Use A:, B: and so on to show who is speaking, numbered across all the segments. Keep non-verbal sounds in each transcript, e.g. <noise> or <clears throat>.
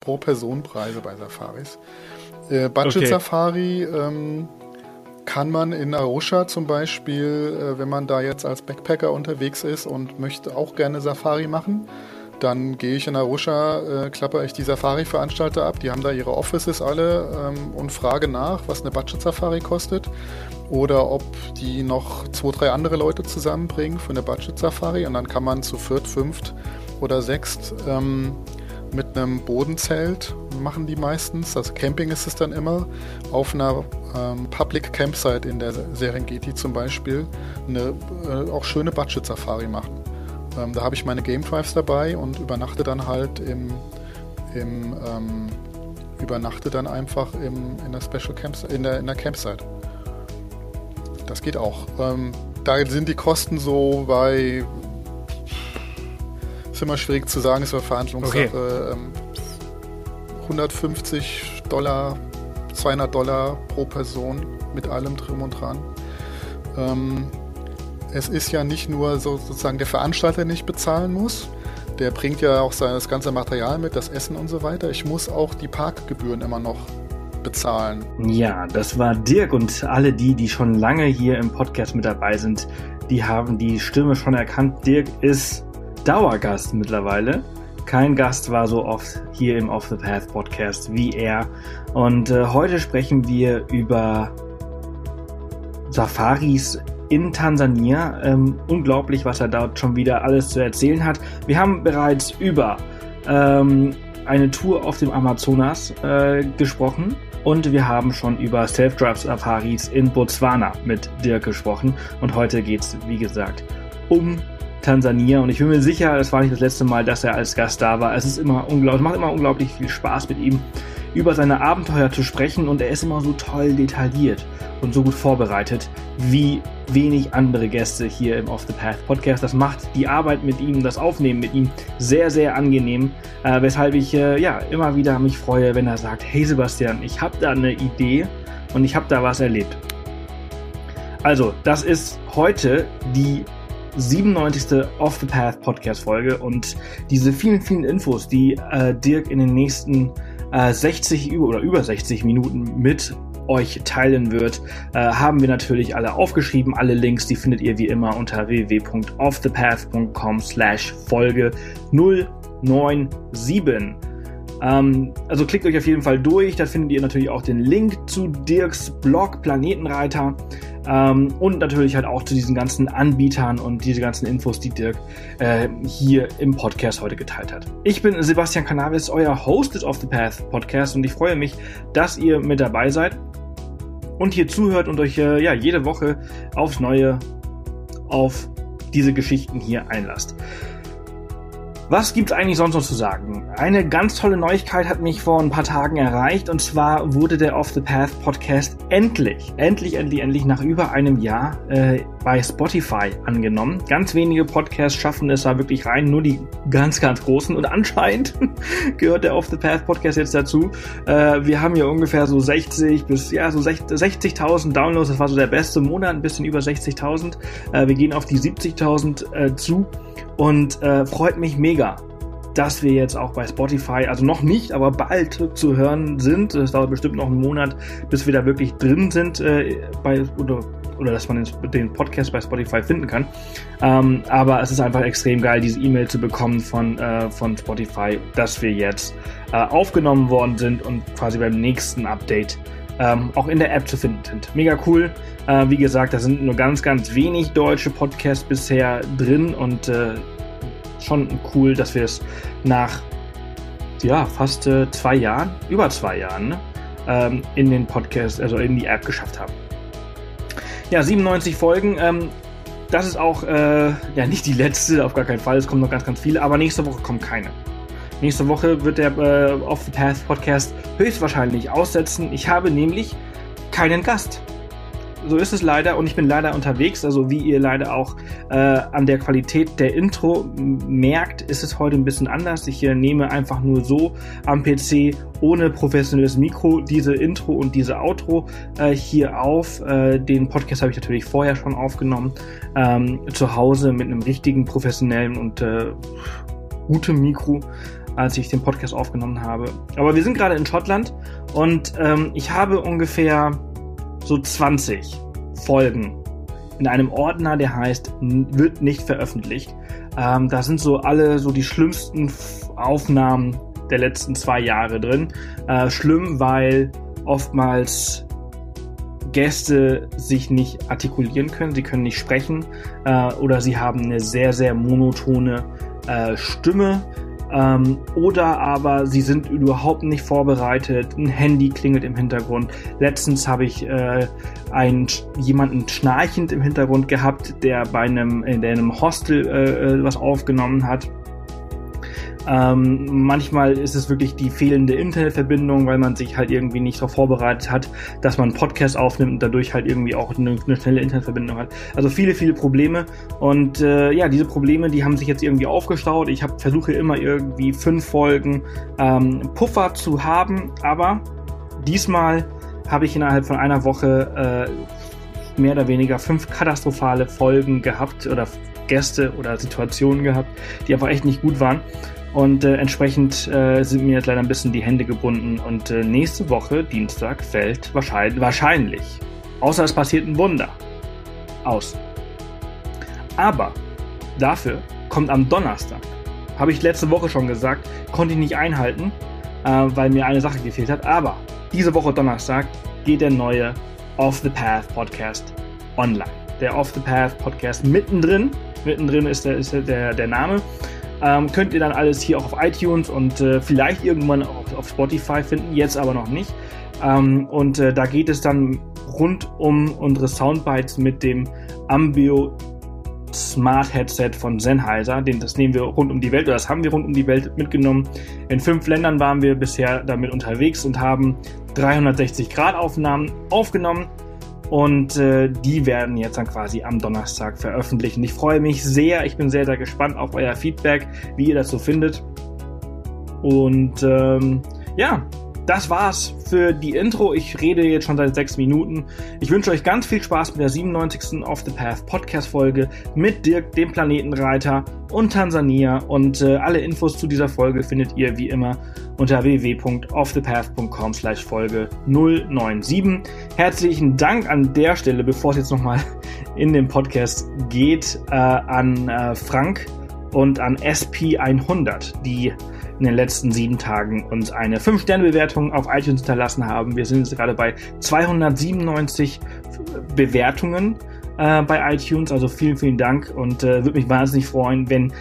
A: pro Person Preise bei Safaris. Äh, Budget okay. Safari ähm, kann man in Arusha zum Beispiel, äh, wenn man da jetzt als Backpacker unterwegs ist und möchte auch gerne Safari machen, dann gehe ich in Arusha, äh, klappe ich die Safari-Veranstalter ab, die haben da ihre Offices alle ähm, und frage nach, was eine Budget-Safari kostet oder ob die noch zwei, drei andere Leute zusammenbringen für eine Budget-Safari und dann kann man zu viert, fünft oder sechst ähm, mit einem Bodenzelt machen die meistens, also Camping ist es dann immer, auf einer ähm, Public Campsite in der Serengeti zum Beispiel eine äh, auch schöne Budget-Safari machen. Ähm, da habe ich meine Game Drives dabei und übernachte dann halt im, im ähm, übernachte dann einfach im, in der Special Camps in der, in der Campsite. Das geht auch. Ähm, da sind die Kosten so bei ist immer schwierig zu sagen, ist eine Verhandlungssache. Okay. 150 ähm, Dollar, 200 Dollar pro Person mit allem drum und dran. Ähm, es ist ja nicht nur so sozusagen der Veranstalter, nicht bezahlen muss. Der bringt ja auch sein, das ganze Material mit, das Essen und so weiter. Ich muss auch die Parkgebühren immer noch bezahlen.
B: Ja, das war Dirk und alle die, die schon lange hier im Podcast mit dabei sind, die haben die Stimme schon erkannt. Dirk ist Dauergast mittlerweile. Kein Gast war so oft hier im Off the Path Podcast wie er. Und äh, heute sprechen wir über Safaris in Tansania. Ähm, unglaublich, was er dort schon wieder alles zu erzählen hat. Wir haben bereits über ähm, eine Tour auf dem Amazonas äh, gesprochen. Und wir haben schon über Self-Drive-Safaris in Botswana mit Dirk gesprochen. Und heute geht es, wie gesagt, um Tansania. Und ich bin mir sicher, es war nicht das letzte Mal, dass er als Gast da war. Es ist immer unglaublich, macht immer unglaublich viel Spaß mit ihm über seine Abenteuer zu sprechen und er ist immer so toll detailliert und so gut vorbereitet wie wenig andere Gäste hier im Off the Path Podcast. Das macht die Arbeit mit ihm, das Aufnehmen mit ihm sehr, sehr angenehm, äh, weshalb ich äh, ja immer wieder mich freue, wenn er sagt, hey Sebastian, ich habe da eine Idee und ich habe da was erlebt. Also, das ist heute die 97. Off the Path Podcast Folge und diese vielen, vielen Infos, die äh, Dirk in den nächsten äh, 60 über oder über 60 Minuten mit euch teilen wird, äh, haben wir natürlich alle aufgeschrieben. Alle Links, die findet ihr wie immer unter www.offthepath.com slash Folge 097. Ähm, also klickt euch auf jeden Fall durch, da findet ihr natürlich auch den Link zu Dirks Blog Planetenreiter. Ähm, und natürlich halt auch zu diesen ganzen Anbietern und diese ganzen Infos, die Dirk äh, hier im Podcast heute geteilt hat. Ich bin Sebastian Cannabis, euer Host des Off the Path Podcast und ich freue mich, dass ihr mit dabei seid und hier zuhört und euch äh, ja jede Woche aufs Neue auf diese Geschichten hier einlasst. Was gibt's eigentlich sonst noch zu sagen? Eine ganz tolle Neuigkeit hat mich vor ein paar Tagen erreicht und zwar wurde der Off the Path Podcast endlich, endlich, endlich, endlich nach über einem Jahr äh, bei Spotify angenommen. Ganz wenige Podcasts schaffen es da wirklich rein, nur die ganz, ganz großen und anscheinend <laughs> gehört der Off the Path Podcast jetzt dazu. Äh, wir haben hier ungefähr so 60 bis ja so 60.000 Downloads. Das war so der beste Monat, ein bisschen über 60.000. Äh, wir gehen auf die 70.000 äh, zu und äh, freut mich mega, dass wir jetzt auch bei Spotify, also noch nicht, aber bald zu hören sind. Es dauert bestimmt noch einen Monat, bis wir da wirklich drin sind äh, bei oder oder dass man den Podcast bei Spotify finden kann. Ähm, aber es ist einfach extrem geil, diese E-Mail zu bekommen von, äh, von Spotify, dass wir jetzt äh, aufgenommen worden sind und quasi beim nächsten Update ähm, auch in der App zu finden sind. Mega cool. Äh, wie gesagt, da sind nur ganz, ganz wenig deutsche Podcasts bisher drin und äh, schon cool, dass wir es nach ja, fast äh, zwei Jahren, über zwei Jahren, ne, ähm, in den Podcast, also in die App geschafft haben. Ja, 97 Folgen. Ähm, das ist auch äh, ja nicht die letzte, auf gar keinen Fall. Es kommen noch ganz, ganz viele, aber nächste Woche kommt keine. Nächste Woche wird der äh, Off the Path Podcast höchstwahrscheinlich aussetzen. Ich habe nämlich keinen Gast. So ist es leider und ich bin leider unterwegs. Also wie ihr leider auch äh, an der Qualität der Intro merkt, ist es heute ein bisschen anders. Ich äh, nehme einfach nur so am PC ohne professionelles Mikro diese Intro und diese Outro äh, hier auf. Äh, den Podcast habe ich natürlich vorher schon aufgenommen. Ähm, zu Hause mit einem richtigen professionellen und äh, gutem Mikro. Als ich den Podcast aufgenommen habe. Aber wir sind gerade in Schottland und ähm, ich habe ungefähr so 20 Folgen in einem Ordner, der heißt wird nicht veröffentlicht. Ähm, da sind so alle so die schlimmsten Aufnahmen der letzten zwei Jahre drin. Äh, schlimm, weil oftmals Gäste sich nicht artikulieren können, sie können nicht sprechen äh, oder sie haben eine sehr, sehr monotone äh, Stimme. Ähm, oder aber sie sind überhaupt nicht vorbereitet, ein Handy klingelt im Hintergrund. Letztens habe ich äh, einen, jemanden schnarchend im Hintergrund gehabt, der bei einem, in einem Hostel äh, äh was aufgenommen hat. Ähm, manchmal ist es wirklich die fehlende Internetverbindung, weil man sich halt irgendwie nicht darauf vorbereitet hat, dass man einen Podcast aufnimmt und dadurch halt irgendwie auch eine, eine schnelle Internetverbindung hat. Also viele, viele Probleme. Und äh, ja, diese Probleme, die haben sich jetzt irgendwie aufgestaut. Ich hab, versuche immer irgendwie fünf Folgen ähm, Puffer zu haben, aber diesmal habe ich innerhalb von einer Woche äh, mehr oder weniger fünf katastrophale Folgen gehabt oder Gäste oder Situationen gehabt, die einfach echt nicht gut waren. Und äh, entsprechend äh, sind mir jetzt leider ein bisschen die Hände gebunden. Und äh, nächste Woche, Dienstag, fällt wahrscheinlich, wahrscheinlich, außer es passiert ein Wunder, aus. Aber dafür kommt am Donnerstag, habe ich letzte Woche schon gesagt, konnte ich nicht einhalten, äh, weil mir eine Sache gefehlt hat. Aber diese Woche Donnerstag geht der neue Off the Path Podcast online. Der Off the Path Podcast mittendrin. Mittendrin ist der, ist der, der Name. Ähm, könnt ihr dann alles hier auch auf iTunes und äh, vielleicht irgendwann auch auf Spotify finden, jetzt aber noch nicht. Ähm, und äh, da geht es dann rund um unsere Soundbites mit dem Ambio Smart Headset von Sennheiser. Den, das nehmen wir rund um die Welt, oder das haben wir rund um die Welt mitgenommen. In fünf Ländern waren wir bisher damit unterwegs und haben 360 Grad Aufnahmen aufgenommen. Und äh, die werden jetzt dann quasi am Donnerstag veröffentlicht. Und ich freue mich sehr, ich bin sehr, sehr gespannt auf euer Feedback, wie ihr das so findet. Und ähm, ja, das war's für die Intro. Ich rede jetzt schon seit sechs Minuten. Ich wünsche euch ganz viel Spaß mit der 97. Off the Path Podcast Folge mit Dirk, dem Planetenreiter und Tansania. Und äh, alle Infos zu dieser Folge findet ihr wie immer unter www.offthepath.com slash Folge 097. Herzlichen Dank an der Stelle, bevor es jetzt nochmal <laughs> in den Podcast geht, äh, an äh, Frank und an SP100, die in den letzten sieben Tagen uns eine 5-Sterne-Bewertung auf iTunes hinterlassen haben. Wir sind jetzt gerade bei 297 Bewertungen äh, bei iTunes. Also vielen, vielen Dank und äh, würde mich wahnsinnig freuen, wenn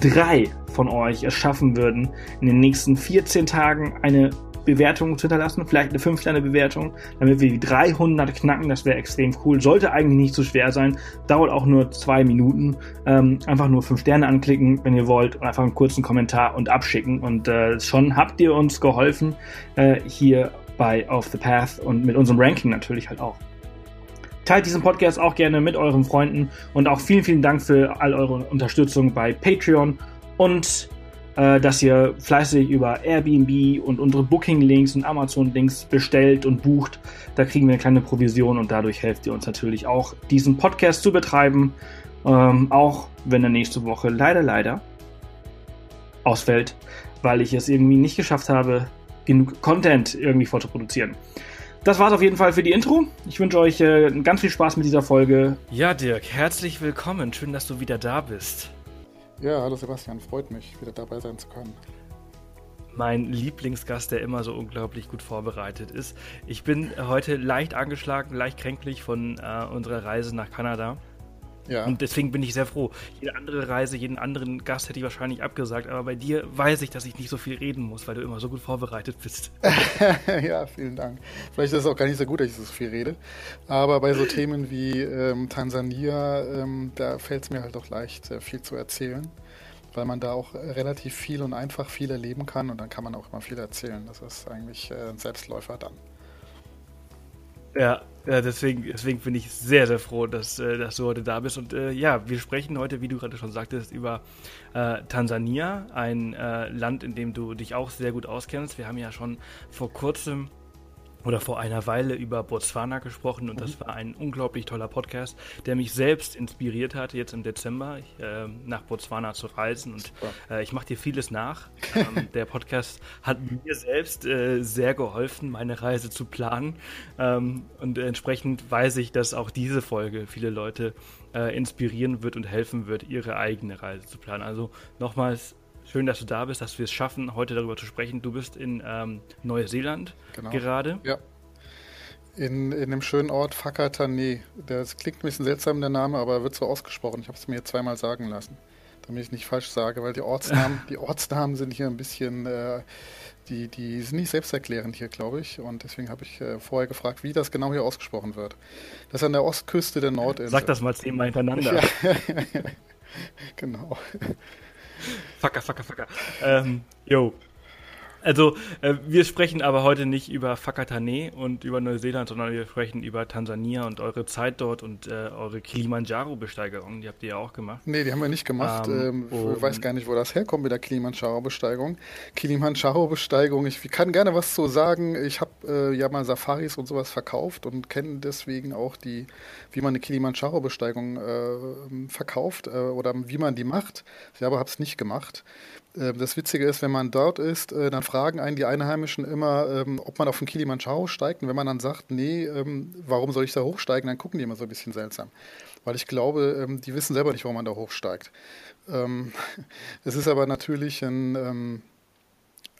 B: drei von euch es schaffen würden, in den nächsten 14 Tagen eine Bewertung zu hinterlassen, vielleicht eine 5-Sterne-Bewertung, damit wir die 300 knacken, das wäre extrem cool. Sollte eigentlich nicht so schwer sein, dauert auch nur zwei Minuten. Ähm, einfach nur 5 Sterne anklicken, wenn ihr wollt, und einfach einen kurzen Kommentar und abschicken. Und äh, schon habt ihr uns geholfen, äh, hier bei Off the Path und mit unserem Ranking natürlich halt auch. Teilt diesen Podcast auch gerne mit euren Freunden und auch vielen, vielen Dank für all eure Unterstützung bei Patreon und äh, dass ihr fleißig über Airbnb und unsere Booking-Links und Amazon-Links bestellt und bucht. Da kriegen wir eine kleine Provision und dadurch helft ihr uns natürlich auch, diesen Podcast zu betreiben. Ähm, auch wenn er nächste Woche leider, leider ausfällt, weil ich es irgendwie nicht geschafft habe, genug Content irgendwie vorzuproduzieren. Das war's auf jeden Fall für die Intro. Ich wünsche euch äh, ganz viel Spaß mit dieser Folge.
C: Ja, Dirk, herzlich willkommen. Schön, dass du wieder da bist.
A: Ja, hallo Sebastian, freut mich, wieder dabei sein zu können.
C: Mein Lieblingsgast, der immer so unglaublich gut vorbereitet ist. Ich bin heute leicht angeschlagen, leicht kränklich von äh, unserer Reise nach Kanada. Ja. Und deswegen bin ich sehr froh. Jede andere Reise, jeden anderen Gast hätte ich wahrscheinlich abgesagt, aber bei dir weiß ich, dass ich nicht so viel reden muss, weil du immer so gut vorbereitet bist. <laughs>
A: ja, vielen Dank. Vielleicht ist es auch gar nicht so gut, dass ich so viel rede. Aber bei so Themen wie ähm, Tansania, ähm, da fällt es mir halt auch leicht, sehr viel zu erzählen, weil man da auch relativ viel und einfach viel erleben kann und dann kann man auch immer viel erzählen. Das ist eigentlich äh, ein Selbstläufer dann.
C: Ja, ja, deswegen, deswegen bin ich sehr, sehr froh, dass, äh, dass du heute da bist. Und äh, ja, wir sprechen heute, wie du gerade schon sagtest, über äh, Tansania, ein äh, Land, in dem du dich auch sehr gut auskennst. Wir haben ja schon vor kurzem
B: oder vor einer Weile über Botswana gesprochen und das mhm. war ein unglaublich toller Podcast, der mich selbst inspiriert hat, jetzt im Dezember äh, nach Botswana zu reisen und äh, ich mache dir vieles nach. Ähm, <laughs> der Podcast hat mir selbst äh, sehr geholfen, meine Reise zu planen ähm, und entsprechend weiß ich, dass auch diese Folge viele Leute äh, inspirieren wird und helfen wird, ihre eigene Reise zu planen. Also nochmals Schön, dass du da bist, dass wir es schaffen, heute darüber zu sprechen. Du bist in ähm, Neuseeland genau. gerade.
A: Ja. In, in dem schönen Ort Fakatane. Das klingt ein bisschen seltsam, der Name, aber wird so ausgesprochen. Ich habe es mir zweimal sagen lassen, damit ich nicht falsch sage, weil die Ortsnamen, <laughs> die Ortsnamen sind hier ein bisschen, äh, die, die sind nicht selbsterklärend hier, glaube ich. Und deswegen habe ich äh, vorher gefragt, wie das genau hier ausgesprochen wird. Das ist an der Ostküste der Nordinsel.
B: Sag das mal zehnmal hintereinander.
A: Ja. <laughs> genau.
B: Fucker, fucker, fucker. Ähm, yo. Also, äh, wir sprechen aber heute nicht über Fakatane und über Neuseeland, sondern wir sprechen über Tansania und eure Zeit dort und äh, eure Kilimanjaro-Besteigerung. Die habt ihr ja auch gemacht.
A: Nee, die haben wir nicht gemacht. Ähm, ähm, ich weiß gar nicht, wo das herkommt mit der Kilimanjaro-Besteigung. Kilimanjaro-Besteigung, ich kann gerne was zu sagen. Ich habe äh, ja mal Safaris und sowas verkauft und kenne deswegen auch die, wie man eine Kilimanjaro-Besteigung äh, verkauft äh, oder wie man die macht. Ich aber habe es nicht gemacht. Ähm, das Witzige ist, wenn man dort ist, äh, dann fragen einen die Einheimischen immer, ähm, ob man auf den Kilimanjaro steigt. Und wenn man dann sagt, nee, ähm, warum soll ich da hochsteigen, dann gucken die immer so ein bisschen seltsam. Weil ich glaube, die wissen selber nicht, warum man da hochsteigt. <laughs> Es ist aber natürlich ein,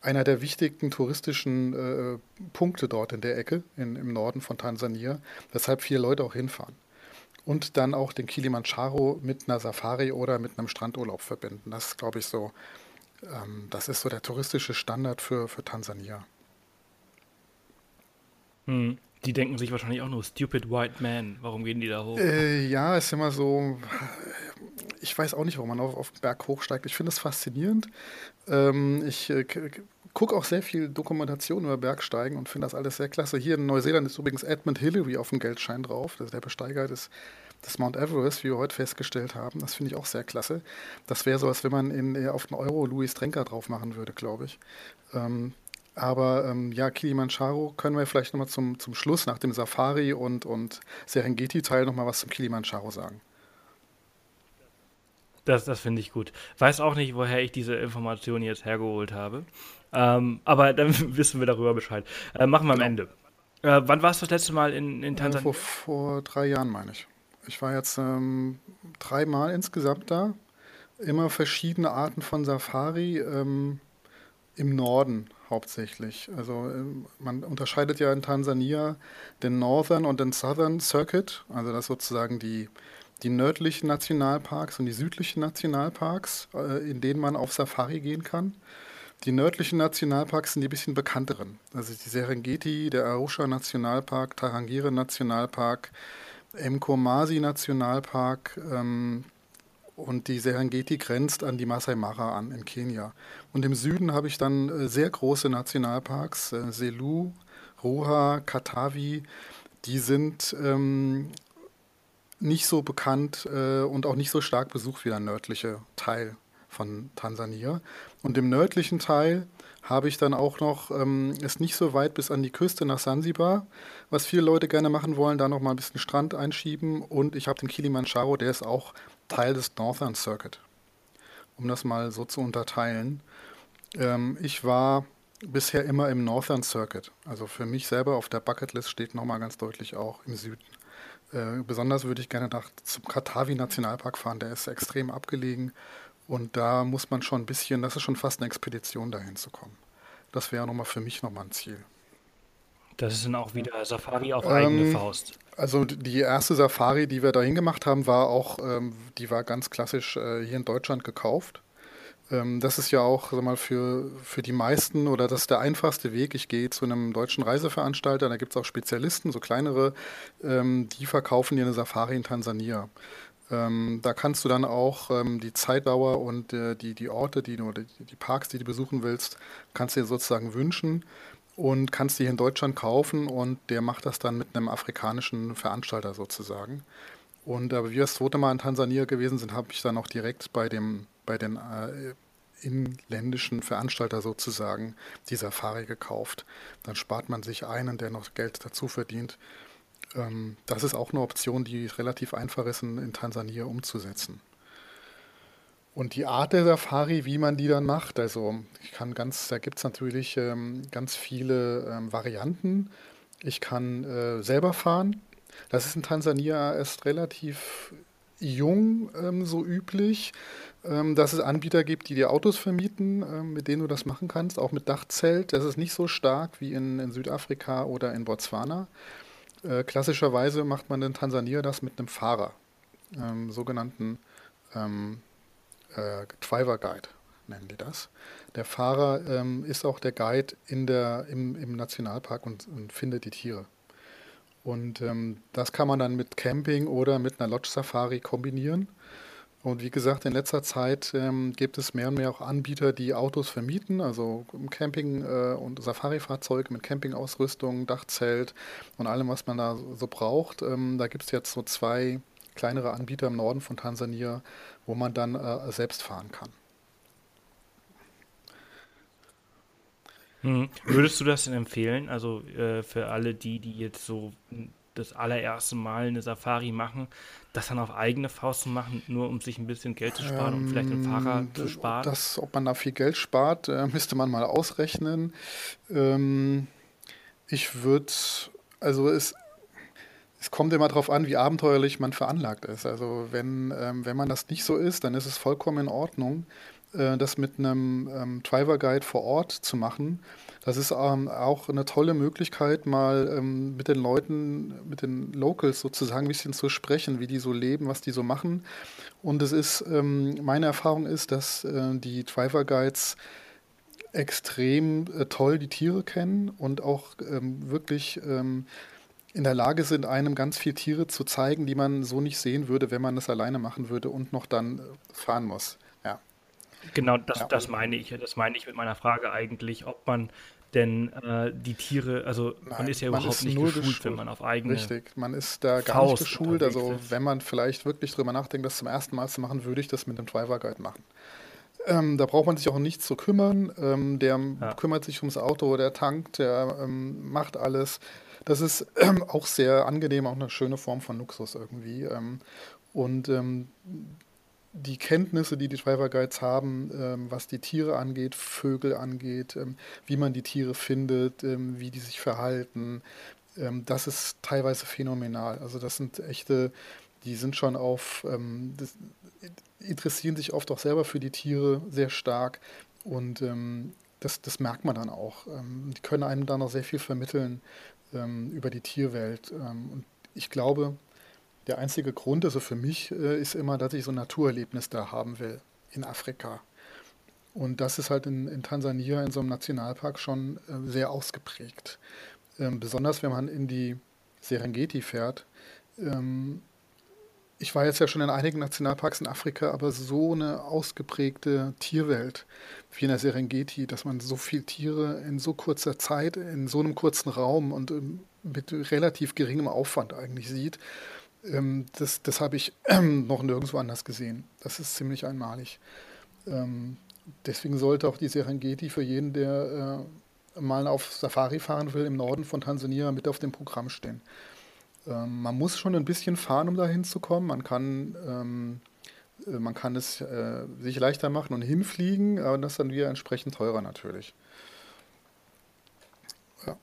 A: einer der wichtigen touristischen äh, Punkte dort in der Ecke, im Norden von Tansania, weshalb viele Leute auch hinfahren. Und dann auch den Kilimanjaro mit einer Safari oder mit einem Strandurlaub verbinden. Das ist, glaube ich, so das ist so der touristische Standard für, für Tansania.
B: Hm. Die denken sich wahrscheinlich auch nur, stupid white man, warum gehen die da hoch?
A: Äh, ja, ist immer so, ich weiß auch nicht, warum man auf, auf den Berg hochsteigt. Ich finde es faszinierend. Ähm, ich äh, gucke auch sehr viel Dokumentation über Bergsteigen und finde das alles sehr klasse. Hier in Neuseeland ist übrigens Edmund Hillary auf dem Geldschein drauf. Das ist der Besteiger des das Mount Everest, wie wir heute festgestellt haben. Das finde ich auch sehr klasse. Das wäre so, als wenn man in, äh, auf den Euro Louis Trenker drauf machen würde, glaube ich. Ähm, aber ähm, ja, Kilimanjaro können wir vielleicht nochmal zum, zum Schluss nach dem Safari und, und Serengeti-Teil nochmal was zum Kilimanjaro sagen.
B: Das, das finde ich gut. Weiß auch nicht, woher ich diese Informationen jetzt hergeholt habe. Ähm, aber dann <laughs> wissen wir darüber Bescheid. Äh, machen wir am genau. Ende. Äh, wann warst du das letzte Mal in, in Tansania?
A: Äh, vor, vor drei Jahren, meine ich. Ich war jetzt ähm, dreimal insgesamt da. Immer verschiedene Arten von Safari ähm, im Norden hauptsächlich. Also ähm, man unterscheidet ja in Tansania den Northern und den Southern Circuit, also das sozusagen die, die nördlichen Nationalparks und die südlichen Nationalparks, äh, in denen man auf Safari gehen kann. Die nördlichen Nationalparks sind die bisschen bekannteren. Also die Serengeti, der Arusha Nationalpark, Tarangire Nationalpark, Mkomasi Nationalpark ähm, und die Serengeti grenzt an die Masai Mara an in Kenia. Und im Süden habe ich dann äh, sehr große Nationalparks, äh, Selu, Roha, Katavi. Die sind ähm, nicht so bekannt äh, und auch nicht so stark besucht wie der nördliche Teil von Tansania. Und im nördlichen Teil habe ich dann auch noch, ähm, ist nicht so weit bis an die Küste nach Sansibar, was viele Leute gerne machen wollen, da noch mal ein bisschen Strand einschieben. Und ich habe den Kilimanjaro, der ist auch Teil des Northern Circuit, um das mal so zu unterteilen. Ähm, ich war bisher immer im Northern Circuit. Also für mich selber auf der Bucketlist steht nochmal ganz deutlich auch im Süden. Äh, besonders würde ich gerne nach, zum Katavi Nationalpark fahren, der ist extrem abgelegen und da muss man schon ein bisschen, das ist schon fast eine Expedition, dahin zu kommen. Das wäre nochmal für mich nochmal ein Ziel.
B: Das ist dann auch wieder Safari auf eigene ähm, Faust.
A: Also die erste Safari, die wir dahin gemacht haben, war auch, ähm, die war ganz klassisch äh, hier in Deutschland gekauft. Ähm, das ist ja auch sag mal, für, für die meisten oder das ist der einfachste Weg. Ich gehe zu einem deutschen Reiseveranstalter, da gibt es auch Spezialisten, so kleinere, ähm, die verkaufen dir eine Safari in Tansania. Ähm, da kannst du dann auch ähm, die Zeitdauer und äh, die, die Orte, die du, oder die, die Parks, die du besuchen willst, kannst du dir sozusagen wünschen und kannst die in Deutschland kaufen und der macht das dann mit einem afrikanischen Veranstalter sozusagen. Und aber wie wir das zweite Mal in Tansania gewesen sind, habe ich dann auch direkt bei dem bei den äh, inländischen Veranstalter sozusagen die Safari gekauft. Dann spart man sich einen, der noch Geld dazu verdient. Ähm, das ist auch eine Option, die relativ einfach ist, in, in Tansania umzusetzen. Und die Art der Safari, wie man die dann macht, also ich kann ganz, da gibt es natürlich ähm, ganz viele ähm, Varianten. Ich kann äh, selber fahren. Das ist in Tansania erst relativ jung ähm, so üblich, ähm, dass es Anbieter gibt, die dir Autos vermieten, ähm, mit denen du das machen kannst, auch mit Dachzelt. Das ist nicht so stark wie in, in Südafrika oder in Botswana. Äh, klassischerweise macht man in Tansania das mit einem Fahrer, ähm, sogenannten ähm, äh, Driver Guide nennen die das. Der Fahrer ähm, ist auch der Guide in der, im, im Nationalpark und, und findet die Tiere. Und ähm, das kann man dann mit Camping oder mit einer Lodge-Safari kombinieren. Und wie gesagt, in letzter Zeit ähm, gibt es mehr und mehr auch Anbieter, die Autos vermieten, also Camping- äh, und Safari-Fahrzeuge mit Campingausrüstung, Dachzelt und allem, was man da so braucht. Ähm, da gibt es jetzt so zwei kleinere Anbieter im Norden von Tansania, wo man dann äh, selbst fahren kann.
C: Hm. Würdest du das denn empfehlen? Also äh, für alle die, die jetzt so das allererste Mal eine Safari machen, das dann auf eigene Faust zu machen, nur um sich ein bisschen Geld zu sparen, um vielleicht einen Fahrer ähm, zu sparen?
A: Das, ob man da viel Geld spart, äh, müsste man mal ausrechnen. Ähm, ich würde, also es, es kommt immer darauf an, wie abenteuerlich man veranlagt ist. Also wenn, ähm, wenn man das nicht so ist, dann ist es vollkommen in Ordnung, äh, das mit einem ähm, Driver Guide vor Ort zu machen. Das ist ähm, auch eine tolle Möglichkeit, mal ähm, mit den Leuten, mit den Locals sozusagen ein bisschen zu sprechen, wie die so leben, was die so machen. Und es ist, ähm, meine Erfahrung ist, dass äh, die Driver Guides extrem äh, toll die Tiere kennen und auch ähm, wirklich ähm, in der Lage sind, einem ganz viele Tiere zu zeigen, die man so nicht sehen würde, wenn man das alleine machen würde und noch dann äh, fahren muss. Ja.
C: Genau, das, ja. das meine ich. Das meine ich mit meiner Frage eigentlich, ob man denn äh, die Tiere, also Nein, man ist ja überhaupt ist nicht geschult, geschult, wenn man auf eigene
A: Richtig, man ist da gar Faust nicht geschult. Also ist. wenn man vielleicht wirklich drüber nachdenkt, das zum ersten Mal zu machen, würde ich das mit einem Driver Guide machen. Ähm, da braucht man sich auch um nichts zu kümmern. Ähm, der ja. kümmert sich ums Auto, der tankt, der ähm, macht alles. Das ist ähm, auch sehr angenehm, auch eine schöne Form von Luxus irgendwie. Ähm, und ähm, die Kenntnisse, die die Driver Guides haben, ähm, was die Tiere angeht, Vögel angeht, ähm, wie man die Tiere findet, ähm, wie die sich verhalten, das ist teilweise phänomenal. Also das sind echte, die sind schon auf, das, interessieren sich oft auch selber für die Tiere sehr stark und das, das merkt man dann auch. die können einem dann auch sehr viel vermitteln ähm, über die Tierwelt. Ähm, und ich glaube, der einzige Grund, also für mich, äh, ist immer, dass ich so ein Naturerlebnis da haben will in Afrika. Und das ist halt in, in Tansania in so einem Nationalpark schon äh, sehr ausgeprägt. Ähm, besonders wenn man in die Serengeti fährt. Ich war jetzt ja schon in einigen Nationalparks in Afrika, aber so eine ausgeprägte Tierwelt wie in der Serengeti, dass man so viele Tiere in so kurzer Zeit, in so einem kurzen Raum und ähm, mit relativ geringem Aufwand eigentlich sieht, ähm, das, das habe ich <clears throat> noch nirgendwo anders gesehen. Das ist ziemlich einmalig. Ähm, deswegen sollte auch die Serengeti für jeden, der äh, mal auf Safari fahren will, im Norden von Tansania mit auf dem Programm stehen. Ähm, man muss schon ein bisschen fahren, um da hinzukommen. Man kann, ähm, äh, man kann es äh, sich leichter machen und hinfliegen, aber das ist dann wieder entsprechend teurer natürlich.
C: Ja.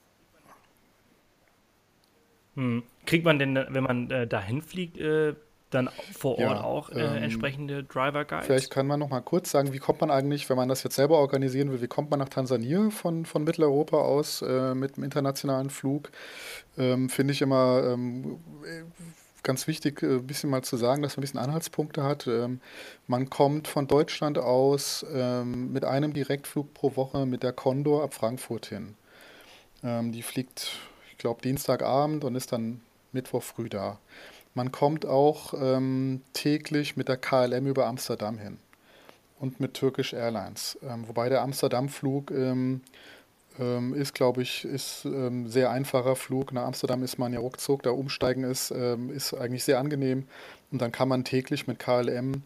C: Hm. Kriegt man denn, wenn man äh, da hinfliegt, äh, dann vor Ort ja, auch äh, ähm, entsprechende Driver Guides?
A: Vielleicht kann man noch mal kurz sagen, wie kommt man eigentlich, wenn man das jetzt selber organisieren will, wie kommt man nach Tansania von, von Mitteleuropa aus äh, mit einem internationalen Flug? Ähm, Finde ich immer ähm, ganz wichtig, ein äh, bisschen mal zu sagen, dass man ein bisschen Anhaltspunkte hat. Ähm, man kommt von Deutschland aus ähm, mit einem Direktflug pro Woche mit der Condor ab Frankfurt hin. Ähm, die fliegt, ich glaube, Dienstagabend und ist dann Mittwoch früh da. Man kommt auch ähm, täglich mit der KLM über Amsterdam hin und mit Turkish Airlines. Ähm, wobei der Amsterdam-Flug ähm, ähm ist, glaube ich, ist ähm, sehr einfacher Flug. Nach Amsterdam ist man ja ruckzuck, da umsteigen ist, ähm, ist eigentlich sehr angenehm. Und dann kann man täglich mit KLM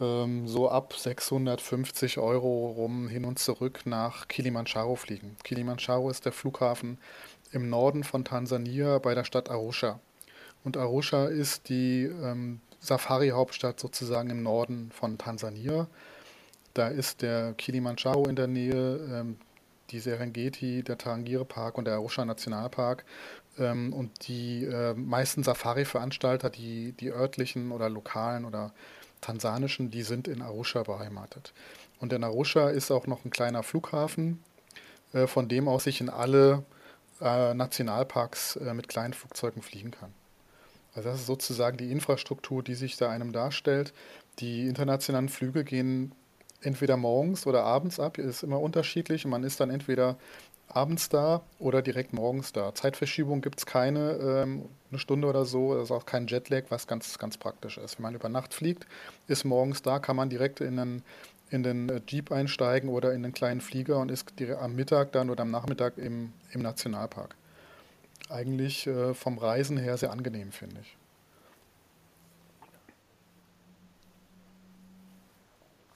A: ähm, so ab 650 Euro rum hin und zurück nach Kilimanjaro fliegen. Kilimanjaro ist der Flughafen im Norden von Tansania bei der Stadt Arusha. Und Arusha ist die ähm, Safari-Hauptstadt sozusagen im Norden von Tansania. Da ist der Kilimanjaro in der Nähe, ähm, die Serengeti, der Tarangire-Park und der Arusha Nationalpark. Ähm, und die äh, meisten Safari-Veranstalter, die, die örtlichen oder lokalen oder tansanischen, die sind in Arusha beheimatet. Und in Arusha ist auch noch ein kleiner Flughafen, äh, von dem aus ich in alle äh, Nationalparks äh, mit kleinen Flugzeugen fliegen kann. Also das ist sozusagen die Infrastruktur, die sich da einem darstellt. Die internationalen Flüge gehen entweder morgens oder abends ab, ist immer unterschiedlich. Man ist dann entweder abends da oder direkt morgens da. Zeitverschiebung gibt es keine, ähm, eine Stunde oder so, das ist auch kein Jetlag, was ganz, ganz praktisch ist. Wenn man über Nacht fliegt, ist morgens da, kann man direkt in den, in den äh, Jeep einsteigen oder in den kleinen Flieger und ist am Mittag dann oder am Nachmittag im, im Nationalpark. Eigentlich äh, vom Reisen her sehr angenehm, finde ich.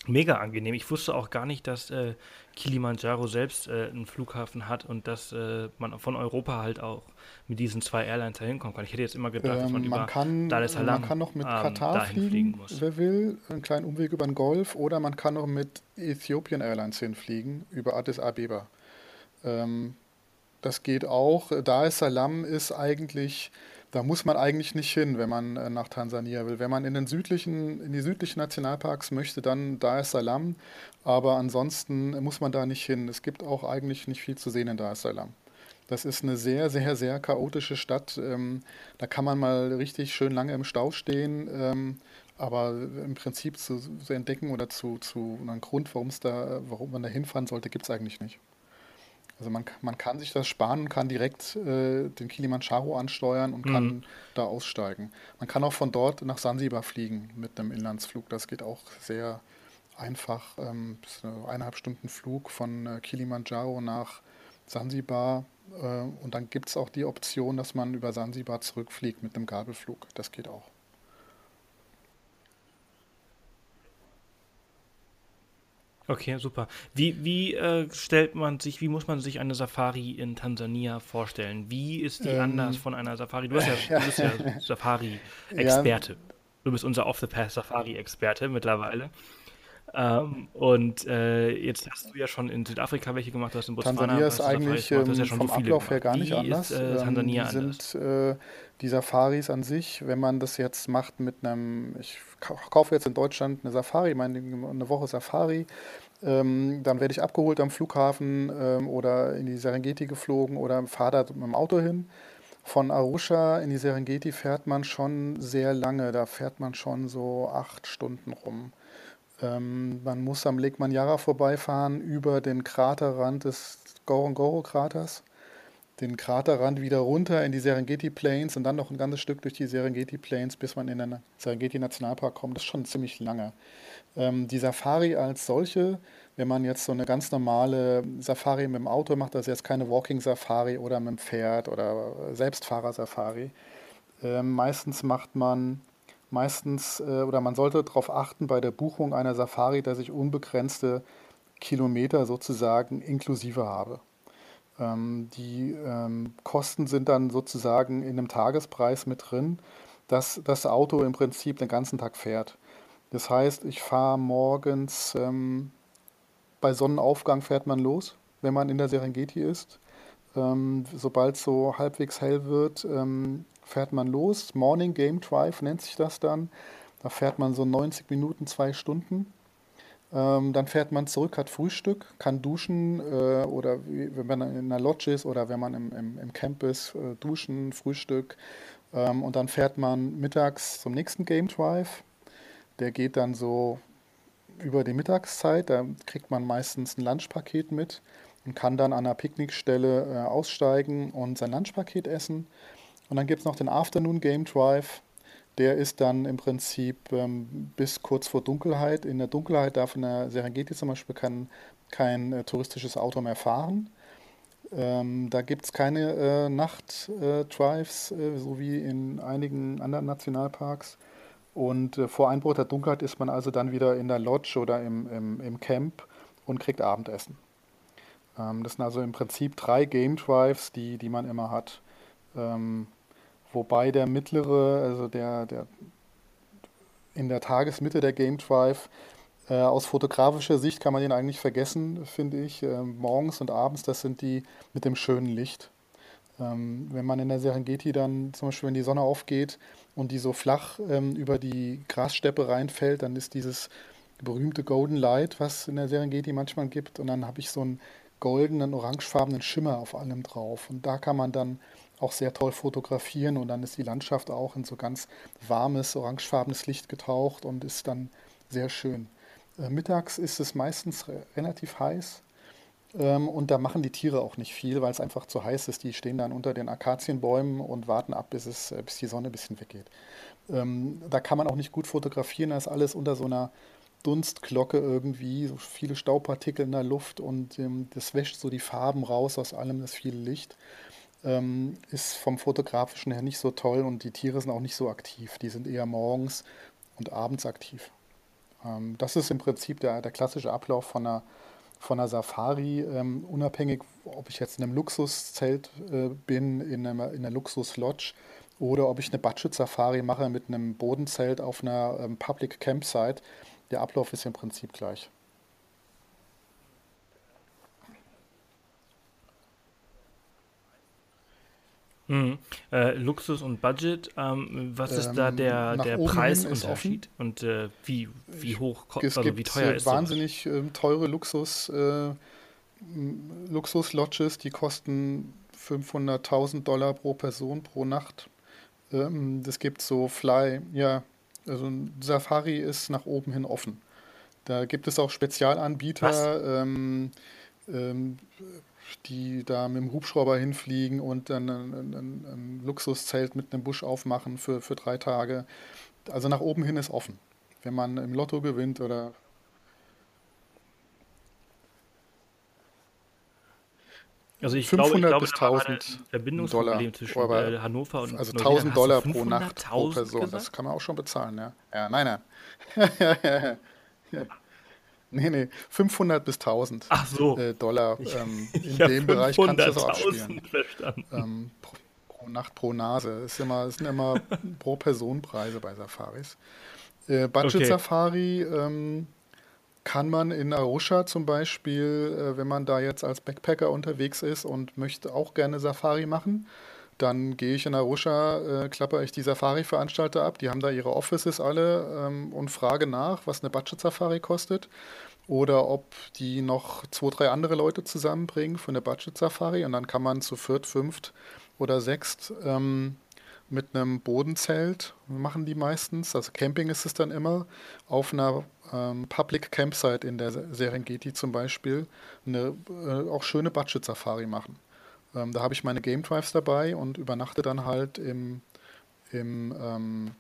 C: Mega angenehm. Ich wusste auch gar nicht, dass äh, Kilimanjaro selbst äh, einen Flughafen hat und dass äh, man von Europa halt auch mit diesen zwei Airlines da hinkommen kann. Ich hätte jetzt immer gedacht, ähm, dass man,
A: man über kann, Dar es Salaam
C: Man
A: kann noch mit ähm, Katar fliegen, wer will, einen kleinen Umweg über den Golf oder man kann noch mit Ethiopian Airlines hinfliegen, über Addis Abeba. Ähm, das geht auch. Dar es Salaam ist eigentlich da muss man eigentlich nicht hin, wenn man äh, nach Tansania will. Wenn man in den südlichen, in die südlichen Nationalparks möchte, dann Dar es Salaam. Aber ansonsten muss man da nicht hin. Es gibt auch eigentlich nicht viel zu sehen in Dar es Salaam. Das ist eine sehr, sehr, sehr chaotische Stadt. Ähm, da kann man mal richtig schön lange im Stau stehen. Ähm, aber im Prinzip zu, zu entdecken oder zu, zu einem Grund, da, warum man da hinfahren sollte, gibt es eigentlich nicht. Also man, man kann sich das sparen und kann direkt äh, den Kilimanjaro ansteuern und kann mhm. da aussteigen. Man kann auch von dort nach Sansibar fliegen mit einem Inlandsflug. Das geht auch sehr einfach. Ähm, eineinhalb Stunden Flug von äh, Kilimanjaro nach Sansibar. Äh, und dann gibt es auch die Option, dass man über Sansibar zurückfliegt mit einem Gabelflug. Das geht auch.
C: Okay, super. Wie, wie äh, stellt man sich, wie muss man sich eine Safari in Tansania vorstellen? Wie ist die ähm, anders von einer Safari? Du, ja, du bist ja <laughs> Safari-Experte. Ja. Du bist unser Off-the-Path-Safari-Experte mittlerweile. Ähm, und äh, jetzt hast du ja schon in Südafrika welche gemacht, du hast in Botswana.
A: Tansania ist eigentlich ja ähm, vom so Ablauf her gar nicht Wie anders. Ist, äh, Tansania ähm, sind äh, die Safaris an sich, wenn man das jetzt macht mit einem, ich kaufe jetzt in Deutschland eine Safari, meine eine Woche Safari, ähm, dann werde ich abgeholt am Flughafen ähm, oder in die Serengeti geflogen oder fahre da mit dem Auto hin. Von Arusha in die Serengeti fährt man schon sehr lange, da fährt man schon so acht Stunden rum. Ähm, man muss am Lake Manyara vorbeifahren über den Kraterrand des Gorongoro-Kraters, den Kraterrand wieder runter in die Serengeti Plains und dann noch ein ganzes Stück durch die Serengeti Plains, bis man in den Serengeti Nationalpark kommt. Das ist schon ziemlich lange. Ähm, die Safari als solche, wenn man jetzt so eine ganz normale Safari mit dem Auto macht, also jetzt keine Walking Safari oder mit dem Pferd oder Selbstfahrer Safari, äh, meistens macht man meistens äh, oder man sollte darauf achten bei der Buchung einer Safari, dass ich unbegrenzte Kilometer sozusagen inklusive habe. Ähm, die ähm, Kosten sind dann sozusagen in einem Tagespreis mit drin, dass das Auto im Prinzip den ganzen Tag fährt. Das heißt, ich fahre morgens, ähm, bei Sonnenaufgang fährt man los, wenn man in der Serengeti ist. Ähm, sobald es so halbwegs hell wird, ähm, fährt man los. Morning Game Drive nennt sich das dann. Da fährt man so 90 Minuten, zwei Stunden. Ähm, dann fährt man zurück, hat Frühstück, kann duschen äh, oder wie, wenn man in einer Lodge ist oder wenn man im, im, im Camp ist, äh, duschen, Frühstück. Ähm, und dann fährt man mittags zum nächsten Game Drive. Der geht dann so über die Mittagszeit. Da kriegt man meistens ein Lunchpaket mit und kann dann an einer Picknickstelle äh, aussteigen und sein Lunchpaket essen. Und dann gibt es noch den Afternoon Game Drive. Der ist dann im Prinzip ähm, bis kurz vor Dunkelheit. In der Dunkelheit darf in der Serengeti zum Beispiel kein, kein äh, touristisches Auto mehr fahren. Ähm, da gibt es keine äh, Nacht-Drives, äh, so wie in einigen anderen Nationalparks. Und äh, vor Einbruch der Dunkelheit ist man also dann wieder in der Lodge oder im, im, im Camp und kriegt Abendessen. Ähm, das sind also im Prinzip drei Game Drives, die, die man immer hat. Ähm, wobei der mittlere, also der, der in der Tagesmitte der Game Drive, äh, aus fotografischer Sicht kann man den eigentlich vergessen, finde ich. Äh, morgens und abends, das sind die mit dem schönen Licht. Ähm, wenn man in der Serengeti dann zum Beispiel, wenn die Sonne aufgeht und die so flach ähm, über die Grassteppe reinfällt, dann ist dieses berühmte Golden Light, was in der Serengeti manchmal gibt. Und dann habe ich so einen goldenen, orangefarbenen Schimmer auf allem drauf. Und da kann man dann auch sehr toll fotografieren und dann ist die Landschaft auch in so ganz warmes, orangefarbenes Licht getaucht und ist dann sehr schön. Äh, mittags ist es meistens re relativ heiß ähm, und da machen die Tiere auch nicht viel, weil es einfach zu heiß ist. Die stehen dann unter den Akazienbäumen und warten ab, bis, es, äh, bis die Sonne ein bisschen weggeht. Ähm, da kann man auch nicht gut fotografieren, da ist alles unter so einer Dunstglocke irgendwie, so viele Staubpartikel in der Luft und ähm, das wäscht so die Farben raus aus allem, das viele Licht. Ähm, ist vom fotografischen her nicht so toll und die Tiere sind auch nicht so aktiv. Die sind eher morgens und abends aktiv. Ähm, das ist im Prinzip der, der klassische Ablauf von einer, von einer Safari, ähm, unabhängig, ob ich jetzt in einem Luxuszelt äh, bin, in einer, in einer Luxuslodge oder ob ich eine Budget-Safari mache mit einem Bodenzelt auf einer ähm, Public Campsite der Ablauf ist im Prinzip gleich.
C: Mhm. Äh, Luxus und Budget, ähm, was ist ähm, da der, der Preisunterschied und äh, wie, wie hoch,
A: es also wie teuer ist wahnsinnig äh, teure Luxus, äh, Luxus-Lodges, die kosten 500.000 Dollar pro Person pro Nacht. Ähm, das gibt so Fly, ja, also Safari ist nach oben hin offen. Da gibt es auch Spezialanbieter, ähm, ähm, die da mit dem Hubschrauber hinfliegen und dann ein, ein, ein, Luxuszelt mit einem Busch aufmachen für, für drei Tage. Also nach oben hin ist offen. Wenn man im Lotto gewinnt oder
C: Also ich 500 glaube,
A: ich glaube, bis 1000
C: Verbindungsproblem zwischen aber,
A: äh,
C: Hannover und
A: Also 1000 Dollar pro Nacht pro Person, gesagt? das kann man auch schon bezahlen, ja. Ja, nein, nein. <laughs> nee, nee, 500 bis 1000
C: Ach so.
A: Äh, Dollar ähm, <laughs> in dem Bereich kannst du das auch abspielen. Ähm, pro, pro, Nacht pro Nase. Immer, das sind immer <laughs> pro Person Preise bei Safaris. Äh, Budget okay. Safari ähm, kann man in Arusha zum Beispiel, äh, wenn man da jetzt als Backpacker unterwegs ist und möchte auch gerne Safari machen, dann gehe ich in Arusha, äh, klapper ich die Safari-Veranstalter ab, die haben da ihre Offices alle ähm, und frage nach, was eine Budget-Safari kostet oder ob die noch zwei, drei andere Leute zusammenbringen für eine Budget-Safari. Und dann kann man zu viert, fünft oder sechst ähm, mit einem Bodenzelt, machen die meistens, also Camping ist es dann immer, auf einer ähm, Public Campsite in der Serengeti zum Beispiel eine äh, auch schöne Budget-Safari machen. Ähm, da habe ich meine Game Drives dabei und übernachte dann halt im, im ähm,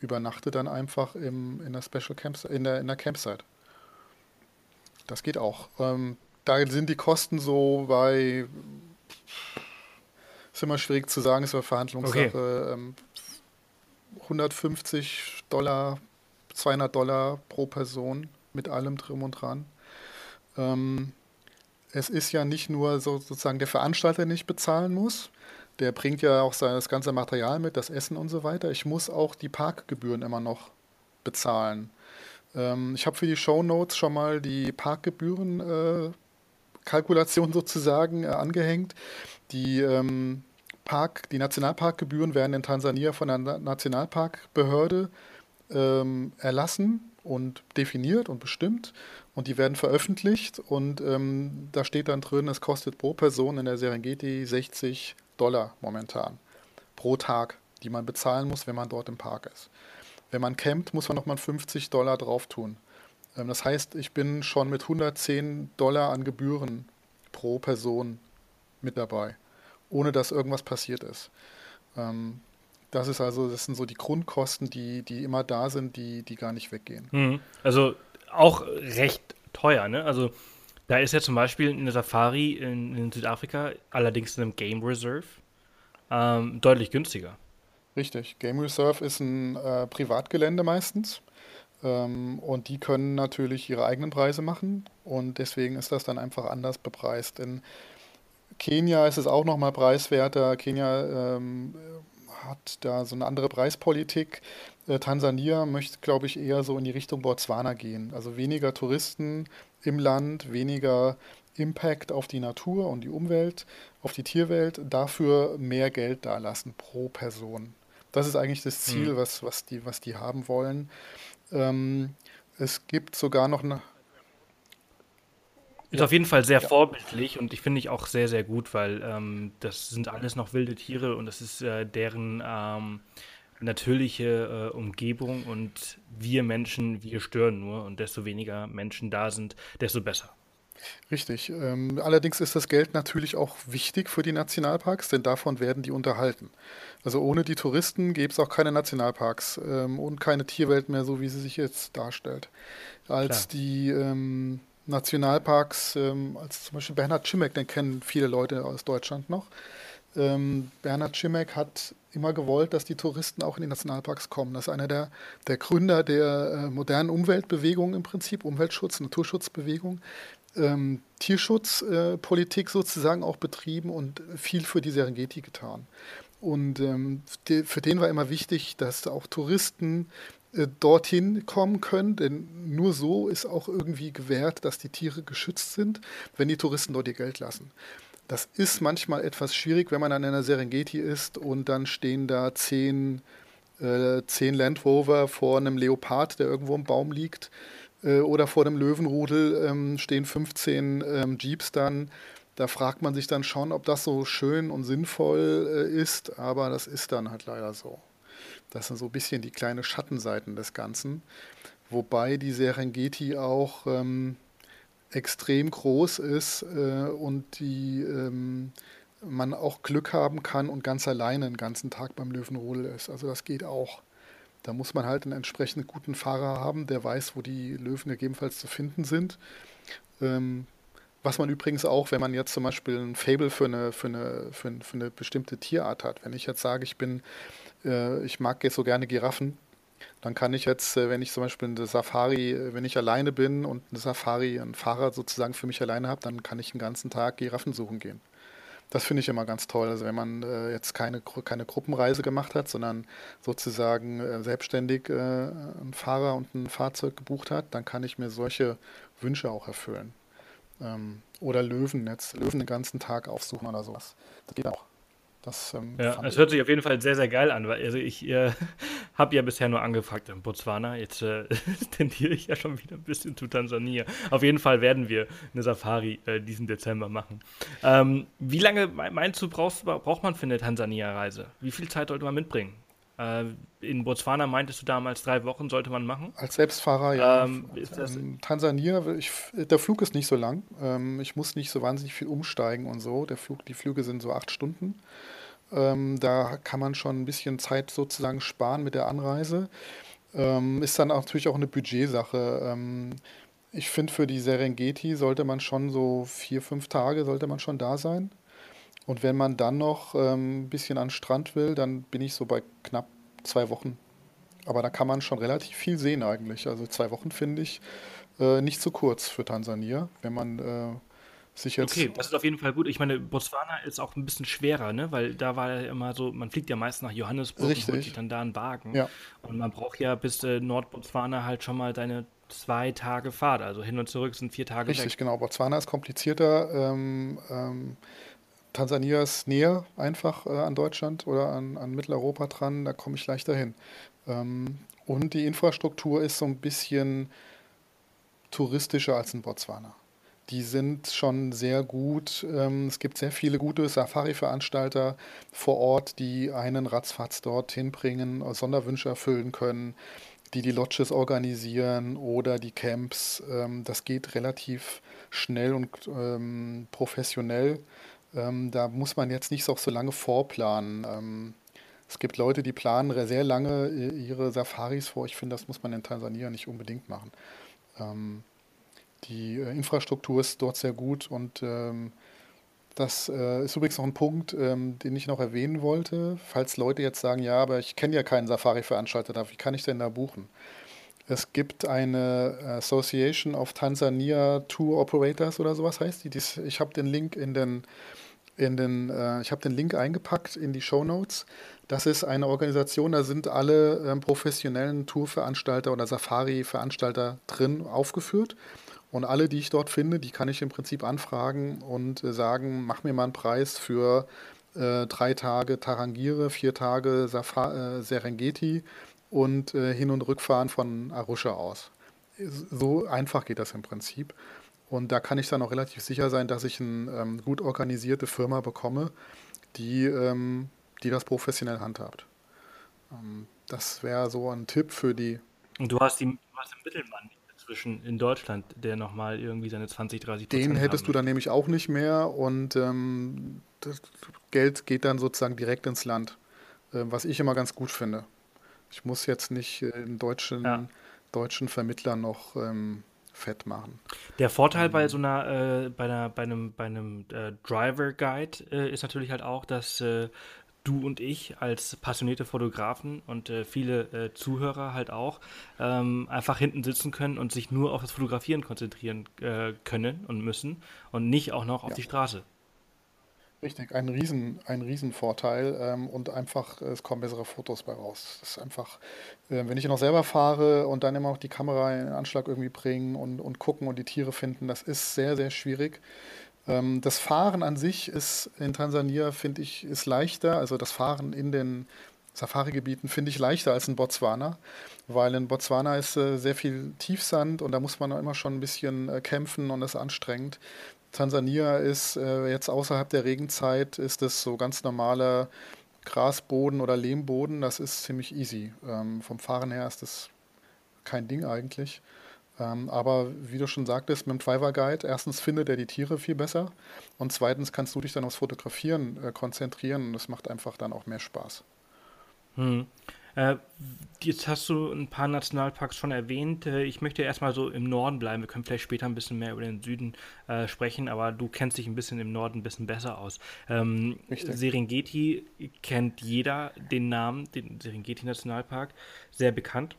A: übernachte dann einfach im, in der Special Campsite, in der, in der Campsite. Das geht auch. Ähm, da sind die Kosten so bei ist immer schwierig zu sagen, ist eine Verhandlungssache. Okay. 150 ähm, Dollar 200 Dollar pro Person mit allem drum und dran. Ähm, es ist ja nicht nur so, sozusagen der Veranstalter, nicht bezahlen muss. Der bringt ja auch sein, das ganze Material mit, das Essen und so weiter. Ich muss auch die Parkgebühren immer noch bezahlen. Ähm, ich habe für die Show Notes schon mal die Parkgebühren äh, <laughs> sozusagen äh, angehängt. Die ähm, Park, die Nationalparkgebühren werden in Tansania von der Nationalparkbehörde ähm, erlassen und definiert und bestimmt und die werden veröffentlicht und ähm, da steht dann drin, es kostet pro Person in der Serengeti 60 Dollar momentan pro Tag, die man bezahlen muss, wenn man dort im Park ist. Wenn man campt, muss man nochmal 50 Dollar drauf tun. Ähm, das heißt, ich bin schon mit 110 Dollar an Gebühren pro Person mit dabei, ohne dass irgendwas passiert ist. Ähm, das ist also, das sind so die Grundkosten, die, die immer da sind, die, die gar nicht weggehen.
C: Mhm. Also auch recht teuer, ne? Also da ist ja zum Beispiel in der Safari in, in Südafrika, allerdings in einem Game Reserve, ähm, deutlich günstiger.
A: Richtig. Game Reserve ist ein äh, Privatgelände meistens. Ähm, und die können natürlich ihre eigenen Preise machen. Und deswegen ist das dann einfach anders bepreist. In Kenia ist es auch nochmal preiswerter. Kenia ähm, hat da so eine andere Preispolitik. Äh, Tansania möchte, glaube ich, eher so in die Richtung Botswana gehen. Also weniger Touristen im Land, weniger Impact auf die Natur und die Umwelt, auf die Tierwelt, dafür mehr Geld dalassen pro Person. Das ist eigentlich das Ziel, mhm. was, was, die, was die haben wollen. Ähm, es gibt sogar noch eine.
B: Ist ja. auf jeden Fall sehr ja. vorbildlich und ich finde ich auch sehr, sehr gut, weil ähm, das sind alles noch wilde Tiere und das ist äh, deren ähm, natürliche äh, Umgebung und wir Menschen, wir stören nur und desto weniger Menschen da sind, desto besser.
A: Richtig. Ähm, allerdings ist das Geld natürlich auch wichtig für die Nationalparks, denn davon werden die unterhalten. Also ohne die Touristen gäbe es auch keine Nationalparks ähm, und keine Tierwelt mehr, so wie sie sich jetzt darstellt. Als Klar. die ähm, Nationalparks, ähm, als zum Beispiel Bernhard Schimek, den kennen viele Leute aus Deutschland noch. Ähm, Bernhard Schimek hat immer gewollt, dass die Touristen auch in die Nationalparks kommen. Das ist einer der, der Gründer der äh, modernen Umweltbewegung im Prinzip, Umweltschutz, Naturschutzbewegung ähm, Tierschutzpolitik äh, sozusagen auch betrieben und viel für die Serengeti getan. Und ähm, die, für den war immer wichtig, dass auch Touristen äh, dorthin kommen können, denn nur so ist auch irgendwie gewährt, dass die Tiere geschützt sind, wenn die Touristen dort ihr Geld lassen. Das ist manchmal etwas schwierig, wenn man an einer Serengeti ist und dann stehen da zehn, äh, zehn Land Rover vor einem Leopard, der irgendwo im Baum liegt äh, oder vor dem Löwenrudel ähm, stehen 15 ähm, Jeeps dann. Da fragt man sich dann schon, ob das so schön und sinnvoll äh, ist, aber das ist dann halt leider so. Das sind so ein bisschen die kleinen Schattenseiten des Ganzen. Wobei die Serengeti auch ähm, extrem groß ist äh, und die ähm, man auch Glück haben kann und ganz alleine den ganzen Tag beim Löwenrudel ist. Also das geht auch. Da muss man halt einen entsprechend guten Fahrer haben, der weiß, wo die Löwen gegebenenfalls zu finden sind. Ähm, was man übrigens auch, wenn man jetzt zum Beispiel ein Fable für eine, für eine, für, eine, für eine bestimmte Tierart hat. Wenn ich jetzt sage, ich bin, äh, ich mag jetzt so gerne Giraffen, dann kann ich jetzt, äh, wenn ich zum Beispiel eine Safari, äh, wenn ich alleine bin und eine Safari, einen Fahrer sozusagen für mich alleine habe, dann kann ich den ganzen Tag Giraffen suchen gehen. Das finde ich immer ganz toll. Also wenn man äh, jetzt keine, keine Gruppenreise gemacht hat, sondern sozusagen äh, selbstständig äh, einen Fahrer und ein Fahrzeug gebucht hat, dann kann ich mir solche Wünsche auch erfüllen. Ähm, oder Löwen jetzt, Löwen den ganzen Tag aufsuchen oder sowas. Das geht auch.
B: Das, ähm, ja, es hört sich auf jeden Fall sehr, sehr geil an, weil also ich äh, <laughs> habe ja bisher nur angefragt in Botswana. Jetzt äh, <laughs> tendiere ich ja schon wieder ein bisschen zu Tansania. Auf jeden Fall werden wir eine Safari äh, diesen Dezember machen. Ähm, wie lange meinst du, brauchst, braucht man für eine Tansania-Reise? Wie viel Zeit sollte man mitbringen? Äh, in Botswana meintest du damals drei Wochen sollte man machen?
A: Als Selbstfahrer, ja. Ähm, ähm, Tansania, ich, der Flug ist nicht so lang. Ähm, ich muss nicht so wahnsinnig viel umsteigen und so. Der Flug, die Flüge sind so acht Stunden. Ähm, da kann man schon ein bisschen Zeit sozusagen sparen mit der Anreise. Ähm, ist dann auch natürlich auch eine Budgetsache. Ich finde, für die Serengeti sollte man schon so vier, fünf Tage sollte man schon da sein. Und wenn man dann noch ähm, ein bisschen an den Strand will, dann bin ich so bei knapp zwei Wochen. Aber da kann man schon relativ viel sehen eigentlich. Also zwei Wochen finde ich äh, nicht zu kurz für Tansania, wenn man äh, sich jetzt.
B: Okay, das ist auf jeden Fall gut. Ich meine, Botswana ist auch ein bisschen schwerer, ne? Weil da war ja immer so, man fliegt ja meist nach Johannesburg
A: Richtig. und holt
B: sich dann da einen Wagen.
A: Ja.
B: Und man braucht ja bis äh, Nordbotswana halt schon mal deine zwei Tage Fahrt. Also hin und zurück sind vier Tage
A: Richtig, weg. genau. Botswana ist komplizierter. Ähm, ähm, Tansania ist näher einfach äh, an Deutschland oder an, an Mitteleuropa dran. Da komme ich leichter hin. Ähm, und die Infrastruktur ist so ein bisschen touristischer als in Botswana. Die sind schon sehr gut. Ähm, es gibt sehr viele gute Safari-Veranstalter vor Ort, die einen ratzfatz dorthin bringen, Sonderwünsche erfüllen können, die die Lodges organisieren oder die Camps. Ähm, das geht relativ schnell und ähm. Da muss man jetzt nicht so lange vorplanen. Es gibt Leute, die planen sehr lange äh, ihre Safaris vor. Ich finde, das muss man in Tansania nicht unbedingt machen. Die äh, Infrastruktur ist dort sehr gut und ähm, Das äh, ist übrigens noch ein Punkt, ähm, den ich noch erwähnen wollte. Falls Leute jetzt sagen, ja, aber ich kenne ja keinen Safari-Veranstalter, wie kann ich denn da buchen? Es gibt eine Association of Tanzania Tour Operators oder sowas heißt die. ich habe den Link in den, in den, äh, ich habe den Link eingepackt in die Show Notes. Das ist eine Organisation, da sind alle ähm, professionellen Tourveranstalter oder Safari-Veranstalter drin aufgeführt. Und alle, die ich dort finde, die kann ich im Prinzip anfragen und äh, sagen, mach mir mal einen Preis für äh, drei Tage Tarangire, vier Tage Safa äh, Serengeti und äh, Hin- und Rückfahren von Arusha aus. So einfach geht das im Prinzip. Und da kann ich dann auch relativ sicher sein, dass ich eine ähm, gut organisierte Firma bekomme, die, ähm, die das professionell handhabt. Ähm, das wäre so ein Tipp für die.
B: Und du hast, die, du hast den Mittelmann zwischen in Deutschland, der nochmal irgendwie seine 20, 30
A: Prozent Den hättest du dann nämlich auch nicht mehr und ähm, das Geld geht dann sozusagen direkt ins Land, äh, was ich immer ganz gut finde. Ich muss jetzt nicht äh, einen deutschen, ja. deutschen Vermittler noch ähm, fett machen.
B: Der Vorteil bei ähm. so einer, äh, bei, einer bei einem, bei einem äh, Driver Guide äh, ist natürlich halt auch, dass äh, du und ich als passionierte Fotografen und äh, viele äh, Zuhörer halt auch ähm, einfach hinten sitzen können und sich nur auf das Fotografieren konzentrieren äh, können und müssen und nicht auch noch auf ja. die Straße.
A: Richtig, ein Riesen, ein Riesenvorteil ähm, und einfach, es kommen bessere Fotos bei raus. Das ist einfach, äh, wenn ich noch selber fahre und dann immer auch die Kamera in Anschlag irgendwie bringen und, und gucken und die Tiere finden, das ist sehr, sehr schwierig. Ähm, das Fahren an sich ist in Tansania, finde ich, ist leichter. Also das Fahren in den Safari-Gebieten finde ich leichter als in Botswana, weil in Botswana ist äh, sehr viel Tiefsand und da muss man immer schon ein bisschen äh, kämpfen und das ist anstrengend. Tansania ist äh, jetzt außerhalb der Regenzeit, ist es so ganz normaler Grasboden oder Lehmboden. Das ist ziemlich easy. Ähm, vom Fahren her ist das kein Ding eigentlich. Ähm, aber wie du schon sagtest, mit dem Driver Guide, erstens findet er die Tiere viel besser und zweitens kannst du dich dann aufs Fotografieren äh, konzentrieren und das macht einfach dann auch mehr Spaß.
B: Hm. Äh, jetzt hast du ein paar Nationalparks schon erwähnt. Äh, ich möchte erstmal so im Norden bleiben. Wir können vielleicht später ein bisschen mehr über den Süden äh, sprechen, aber du kennst dich ein bisschen im Norden ein bisschen besser aus. Ähm, Serengeti kennt jeder den Namen, den Serengeti Nationalpark, sehr bekannt.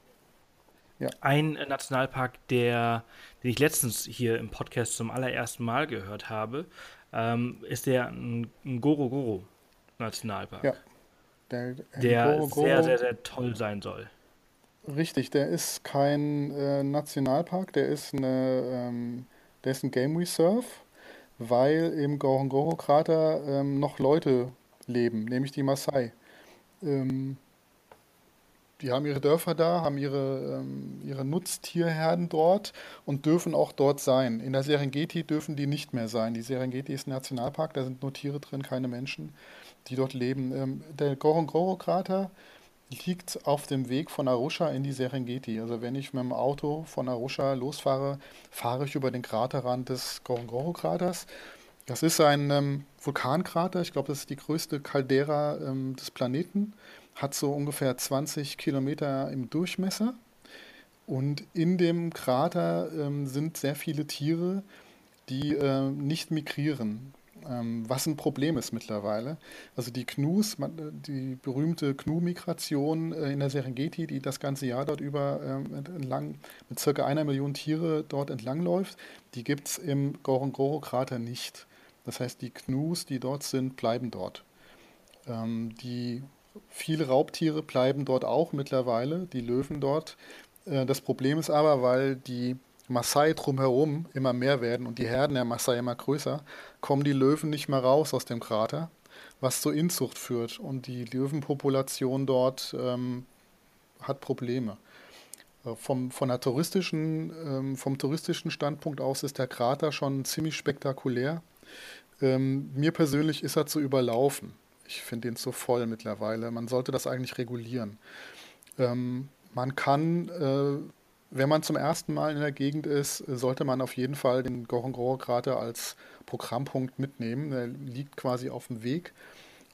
B: Ja. Ein Nationalpark, der, den ich letztens hier im Podcast zum allerersten Mal gehört habe, ähm, ist der Ngorongoro Nationalpark. Ja. Der, der Ngorongoro, sehr, sehr, sehr toll sein soll.
A: Richtig, der ist kein äh, Nationalpark, der ist, eine, ähm, der ist ein Game Reserve, weil im Ngorongoro-Krater ähm, noch Leute leben, nämlich die Maasai. Ähm, die haben ihre Dörfer da, haben ihre, ähm, ihre Nutztierherden dort und dürfen auch dort sein. In der Serengeti dürfen die nicht mehr sein. Die Serengeti ist ein Nationalpark, da sind nur Tiere drin, keine Menschen, die dort leben. Ähm, der Ngorongoro-Krater liegt auf dem Weg von Arusha in die Serengeti. Also wenn ich mit dem Auto von Arusha losfahre, fahre ich über den Kraterrand des Ngorongoro-Kraters. Das ist ein ähm, Vulkankrater, ich glaube, das ist die größte Caldera ähm, des Planeten hat so ungefähr 20 Kilometer im Durchmesser. Und in dem Krater ähm, sind sehr viele Tiere, die äh, nicht migrieren, was ein Problem ist mittlerweile. Also die Gnus, die berühmte Gnu-Migration äh, in der Serengeti, die das ganze Jahr dort über äh, entlang mit circa einer Million Tiere dort entlangläuft, die gibt es im Ngorongoro-Krater nicht. Das heißt, die Gnus, die dort sind, bleiben dort. Ähm, die Viele Raubtiere bleiben dort auch mittlerweile, die Löwen dort. Äh, das Problem ist aber, weil die Maasai drumherum immer mehr werden und die Herden der Maasai immer größer, kommen die Löwen nicht mehr raus aus dem Krater, was zur Inzucht führt. Und die Löwenpopulation dort ähm, hat Probleme. Äh, vom, von der touristischen, ähm, vom touristischen Standpunkt aus ist der Krater schon ziemlich spektakulär. Ähm, mir persönlich ist er zu überlaufen. Ich finde ihn zu voll mittlerweile. Man sollte das eigentlich regulieren. Ähm, man kann, äh, wenn man zum ersten Mal in der Gegend ist, sollte man auf jeden Fall den Ngorongoro-Krater als Programmpunkt mitnehmen. Er liegt quasi auf dem Weg.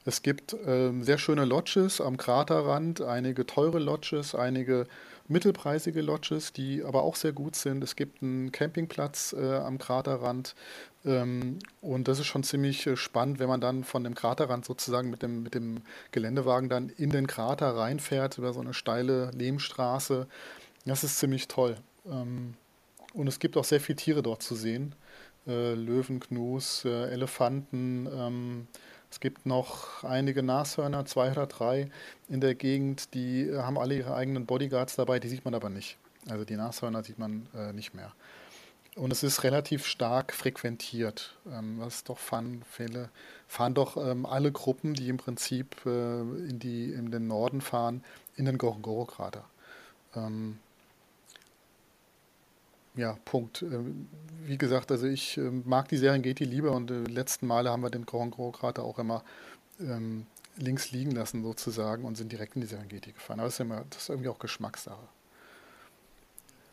A: Es gibt ähm, sehr schöne Lodges am Kraterrand, einige teure Lodges, einige mittelpreisige Lodges, die aber auch sehr gut sind. Es gibt einen Campingplatz äh, am Kraterrand ähm, und das ist schon ziemlich äh, spannend, wenn man dann von dem Kraterrand sozusagen mit dem, mit dem Geländewagen dann in den Krater reinfährt über so eine steile Lehmstraße. Das ist ziemlich toll. Ähm, und es gibt auch sehr viele Tiere dort zu sehen. Äh, Löwen, Gnus, äh, Elefanten, ähm, es gibt noch einige Nashörner, zwei oder drei in der Gegend, die äh, haben alle ihre eigenen Bodyguards dabei, die sieht man aber nicht. Also die Nashörner sieht man äh, nicht mehr. Und es ist relativ stark frequentiert. Ähm, was doch Fun-Fälle fahren doch ähm, alle Gruppen, die im Prinzip äh, in, die, in den Norden fahren, in den Gorongoro-Krater. Ähm, ja, Punkt. Ähm, wie gesagt, also ich ähm, mag die Serengeti lieber und die letzten Male haben wir den Grand Krater auch immer ähm, links liegen lassen sozusagen und sind direkt in die Serengeti gefahren. Aber das ist, immer, das ist irgendwie auch Geschmackssache.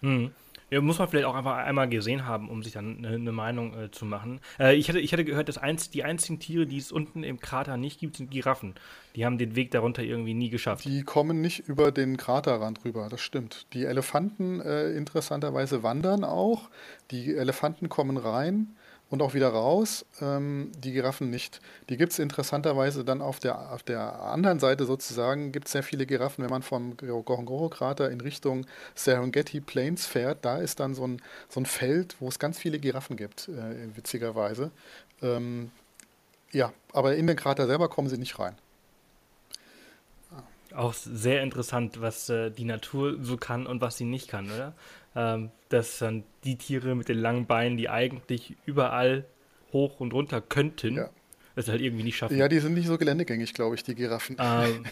C: Hm. Ja, muss man vielleicht auch einfach einmal gesehen haben, um sich dann eine, eine Meinung äh, zu machen. Äh, ich, hatte, ich hatte gehört, dass einz, die einzigen Tiere, die es unten im Krater nicht gibt, sind Giraffen. Die haben den Weg darunter irgendwie nie geschafft.
A: Die kommen nicht über den Kraterrand rüber, das stimmt. Die Elefanten äh, interessanterweise wandern auch. Die Elefanten kommen rein und auch wieder raus. Ähm, die Giraffen nicht. Die gibt es interessanterweise dann auf der, auf der anderen Seite sozusagen, gibt es sehr viele Giraffen, wenn man vom Gorongoro-Krater in Richtung Serengeti Plains fährt. Da ist dann so ein, so ein Feld, wo es ganz viele Giraffen gibt, äh, witzigerweise. Ähm, ja, aber in den Krater selber kommen sie nicht rein.
C: Auch sehr interessant, was äh, die Natur so kann und was sie nicht kann, oder? Ähm, dass dann die Tiere mit den langen Beinen, die eigentlich überall hoch und runter könnten, ja. das halt irgendwie nicht schaffen.
A: Ja, die sind nicht so geländegängig, glaube ich, die Giraffen. Ähm,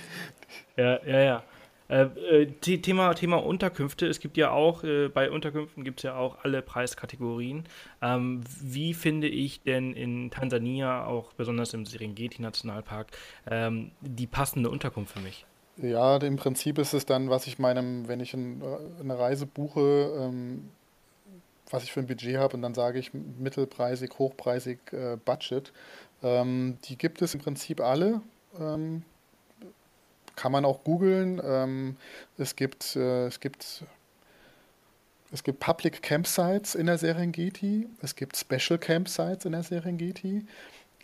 A: <laughs>
C: ja, ja, ja. Äh, äh Thema, Thema Unterkünfte. Es gibt ja auch, äh, bei Unterkünften gibt es ja auch alle Preiskategorien. Ähm, wie finde ich denn in Tansania, auch besonders im Serengeti-Nationalpark, ähm, die passende Unterkunft für mich?
A: Ja, im Prinzip ist es dann, was ich meinem, wenn ich ein, eine Reise buche, ähm, was ich für ein Budget habe und dann sage ich mittelpreisig, hochpreisig, äh, Budget. Ähm, die gibt es im Prinzip alle. Ähm, kann man auch googeln. Ähm, es gibt, äh, es gibt es gibt Public Campsites in der Serengeti, es gibt Special Campsites in der Serengeti.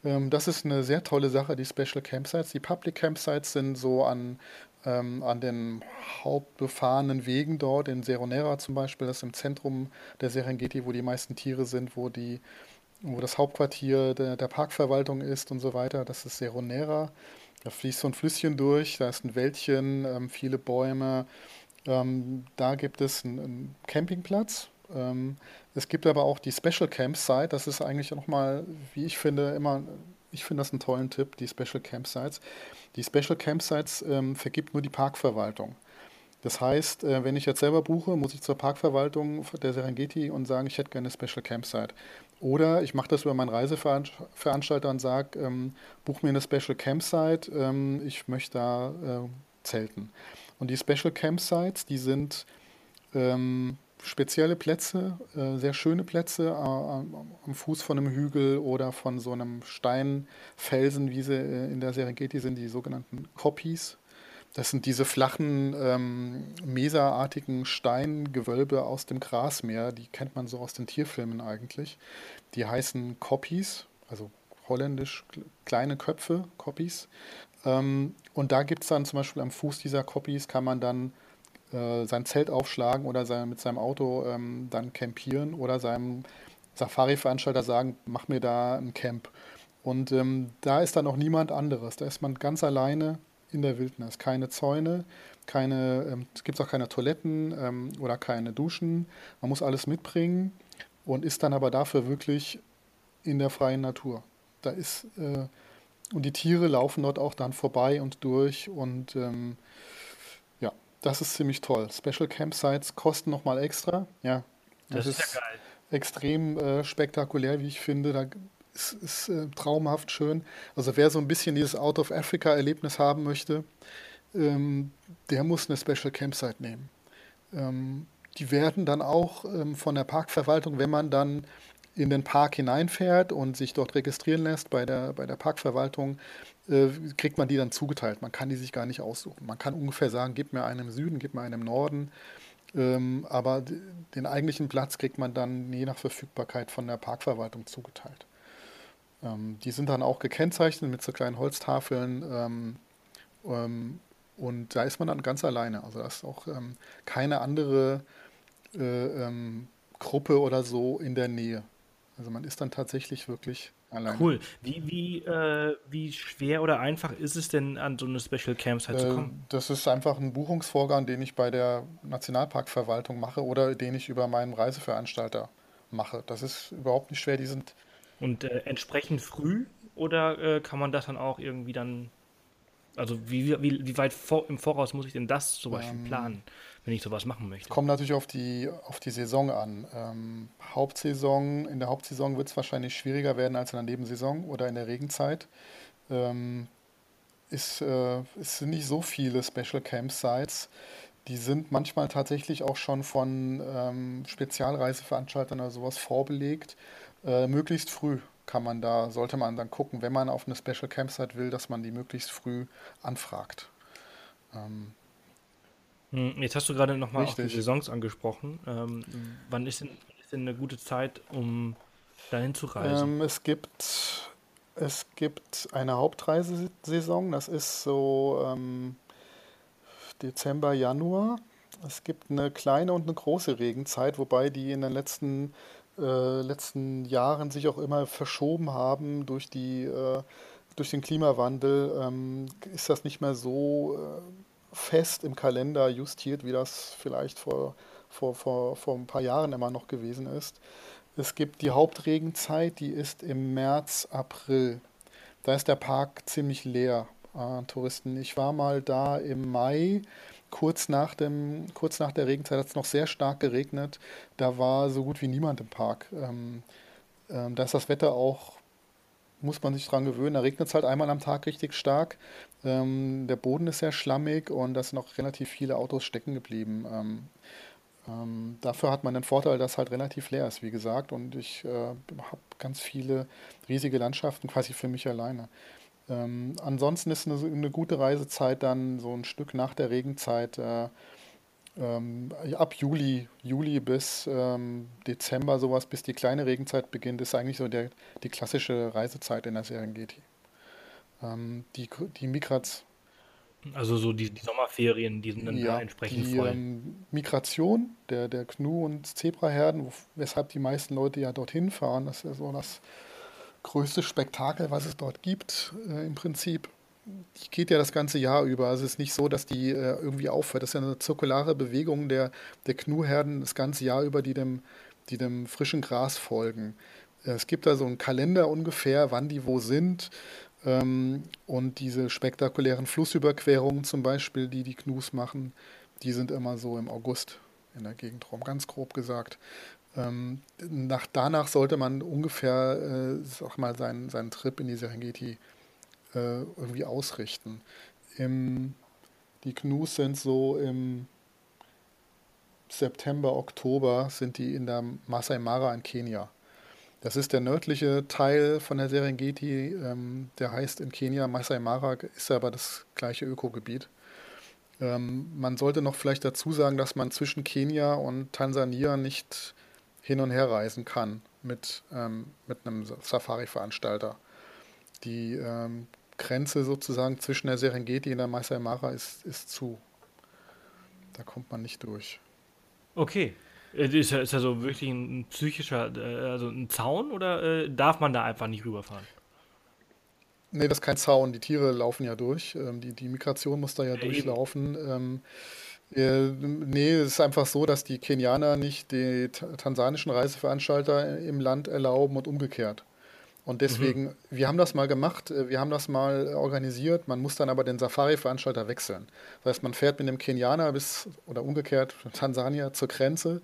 A: Ähm, das ist eine sehr tolle Sache, die Special Campsites. Die Public Campsites sind so an, ähm, an den hauptbefahrenen Wegen dort, in Seronera zum Beispiel, das ist im Zentrum der Serengeti, wo die meisten Tiere sind, wo, die, wo das Hauptquartier der, der Parkverwaltung ist und so weiter. Das ist Seronera. Da fließt so ein Flüsschen durch, da ist ein Wäldchen, ähm, viele Bäume. Ähm, da gibt es einen, einen Campingplatz, ähm, es gibt aber auch die Special Campsite. Das ist eigentlich nochmal, wie ich finde, immer, ich finde das einen tollen Tipp, die Special Campsites. Die Special Campsites ähm, vergibt nur die Parkverwaltung. Das heißt, äh, wenn ich jetzt selber buche, muss ich zur Parkverwaltung der Serengeti und sagen, ich hätte gerne eine Special Campsite. Oder ich mache das über meinen Reiseveranstalter und sage, ähm, buch mir eine Special Campsite, ähm, ich möchte da äh, zelten. Und die Special Campsites, die sind ähm, spezielle Plätze, äh, sehr schöne Plätze äh, am Fuß von einem Hügel oder von so einem Steinfelsen, wie sie äh, in der Serengeti sind, die sogenannten Kopis. Das sind diese flachen, ähm, meserartigen Steingewölbe aus dem Grasmeer, die kennt man so aus den Tierfilmen eigentlich. Die heißen Kopis, also holländisch kleine Köpfe, Kopis. Ähm, und da gibt es dann zum Beispiel am Fuß dieser Kopis, kann man dann sein Zelt aufschlagen oder sein, mit seinem Auto ähm, dann campieren oder seinem Safari-Veranstalter sagen, mach mir da ein Camp. Und ähm, da ist dann auch niemand anderes. Da ist man ganz alleine in der Wildnis. Keine Zäune, keine, ähm, es gibt auch keine Toiletten ähm, oder keine Duschen. Man muss alles mitbringen und ist dann aber dafür wirklich in der freien Natur. Da ist, äh, und die Tiere laufen dort auch dann vorbei und durch und ähm, das ist ziemlich toll. Special Campsites kosten nochmal extra. Ja, das, das ist, ist ja geil. extrem äh, spektakulär, wie ich finde. Da ist, ist äh, traumhaft schön. Also wer so ein bisschen dieses Out of Africa Erlebnis haben möchte, ähm, der muss eine Special Campsite nehmen. Ähm, die werden dann auch ähm, von der Parkverwaltung, wenn man dann in den Park hineinfährt und sich dort registrieren lässt bei der, bei der Parkverwaltung, äh, kriegt man die dann zugeteilt. Man kann die sich gar nicht aussuchen. Man kann ungefähr sagen, gib mir einen im Süden, gib mir einen im Norden. Ähm, aber den eigentlichen Platz kriegt man dann je nach Verfügbarkeit von der Parkverwaltung zugeteilt. Ähm, die sind dann auch gekennzeichnet mit so kleinen Holztafeln. Ähm, ähm und da ist man dann ganz alleine. Also da ist auch ähm, keine andere äh, ähm, Gruppe oder so in der Nähe. Also man ist dann tatsächlich wirklich alleine.
C: Cool. Wie, wie, äh, wie schwer oder einfach ist es denn, an so eine Special Campsite zu äh, kommen?
A: Das ist einfach ein Buchungsvorgang, den ich bei der Nationalparkverwaltung mache oder den ich über meinen Reiseveranstalter mache. Das ist überhaupt nicht schwer. Die sind
C: und äh, entsprechend früh oder äh, kann man das dann auch irgendwie dann also wie, wie, wie weit vor, im Voraus muss ich denn das zum Beispiel ähm, planen, wenn ich sowas machen möchte?
A: Kommt natürlich auf die, auf die Saison an. Ähm, Hauptsaison, in der Hauptsaison wird es wahrscheinlich schwieriger werden als in der Nebensaison oder in der Regenzeit. Ähm, ist, äh, es sind nicht so viele Special Campsites. Die sind manchmal tatsächlich auch schon von ähm, Spezialreiseveranstaltern oder sowas vorbelegt. Äh, möglichst früh kann man da, sollte man dann gucken, wenn man auf eine Special Campsite will, dass man die möglichst früh anfragt. Ähm,
C: hm, Jetzt hast du gerade nochmal auch die Saisons angesprochen. Ähm, wann ist denn, ist denn, eine gute Zeit, um dahin zu reisen?
A: Ähm, es gibt es gibt eine Hauptreisesaison, das ist so ähm, Dezember, Januar. Es gibt eine kleine und eine große Regenzeit, wobei die in den letzten äh, letzten Jahren sich auch immer verschoben haben durch, die, äh, durch den Klimawandel, ähm, ist das nicht mehr so äh, fest im Kalender justiert, wie das vielleicht vor, vor, vor, vor ein paar Jahren immer noch gewesen ist. Es gibt die Hauptregenzeit, die ist im März, April. Da ist der Park ziemlich leer an Touristen. Ich war mal da im Mai kurz nach, dem, kurz nach der Regenzeit hat es noch sehr stark geregnet. Da war so gut wie niemand im Park. Ähm, ähm, da ist das Wetter auch, muss man sich dran gewöhnen. Da regnet es halt einmal am Tag richtig stark. Ähm, der Boden ist sehr schlammig und da sind auch relativ viele Autos stecken geblieben. Ähm, ähm, dafür hat man den Vorteil, dass halt relativ leer ist, wie gesagt. Und ich äh, habe ganz viele riesige Landschaften quasi für mich alleine. Ähm, ansonsten ist eine, eine, gute Reisezeit dann so ein Stück nach der Regenzeit, äh, ähm, ab Juli, Juli bis ähm, Dezember sowas, bis die kleine Regenzeit beginnt, ist eigentlich so der, die klassische Reisezeit in der Serengeti. Ähm, die, die Migrats
C: also so die, die, Sommerferien, die sind dann ja, da entsprechend die, voll. Ähm,
A: Migration der, der Gnu- und Zebraherden, weshalb die meisten Leute ja dorthin fahren, das ist ja so das größte Spektakel, was es dort gibt, äh, im Prinzip. Die geht ja das ganze Jahr über. Also es ist nicht so, dass die äh, irgendwie aufhört. Das ist ja eine zirkulare Bewegung der, der Knuherden das ganze Jahr über, die dem, die dem frischen Gras folgen. Äh, es gibt da so einen Kalender ungefähr, wann die wo sind. Ähm, und diese spektakulären Flussüberquerungen zum Beispiel, die die Knus machen, die sind immer so im August in der Gegend rum, ganz grob gesagt. Ähm, nach, danach sollte man ungefähr, äh, sag mal, seinen, seinen Trip in die Serengeti äh, irgendwie ausrichten. Im, die Gnus sind so im September, Oktober sind die in der Masai Mara in Kenia. Das ist der nördliche Teil von der Serengeti, ähm, der heißt in Kenia Masai Mara, ist aber das gleiche Ökogebiet. Ähm, man sollte noch vielleicht dazu sagen, dass man zwischen Kenia und Tansania nicht hin und her reisen kann mit, ähm, mit einem Safari-Veranstalter. Die ähm, Grenze sozusagen zwischen der Serengeti und der Masai Mara ist, ist zu. Da kommt man nicht durch.
C: Okay. Äh, ist ja so wirklich ein psychischer, äh, also ein Zaun oder äh, darf man da einfach nicht rüberfahren?
A: Nee, das ist kein Zaun. Die Tiere laufen ja durch. Ähm, die, die Migration muss da ja, ja durchlaufen. Ähm, äh, nee, es ist einfach so, dass die Kenianer nicht die tansanischen Reiseveranstalter im Land erlauben und umgekehrt. Und deswegen, mhm. wir haben das mal gemacht, äh, wir haben das mal organisiert, man muss dann aber den Safari-Veranstalter wechseln. Das heißt, man fährt mit dem Kenianer bis, oder umgekehrt, <laughs> Tansania zur Grenze,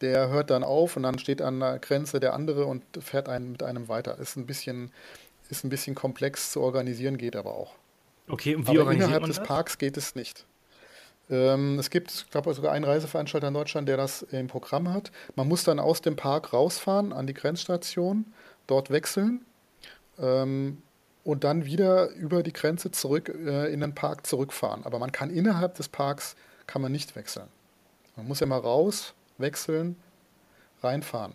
A: der hört dann auf und dann steht an der Grenze der andere und fährt einen mit einem weiter. Ist ein bisschen, ist ein bisschen komplex zu organisieren, geht aber auch.
C: Okay,
A: und wie aber innerhalb des? Parks geht es nicht. Ähm, es gibt, ich glaube, sogar einen Reiseveranstalter in Deutschland, der das im Programm hat. Man muss dann aus dem Park rausfahren an die Grenzstation, dort wechseln ähm, und dann wieder über die Grenze zurück äh, in den Park zurückfahren. Aber man kann innerhalb des Parks kann man nicht wechseln. Man muss ja mal raus, wechseln, reinfahren.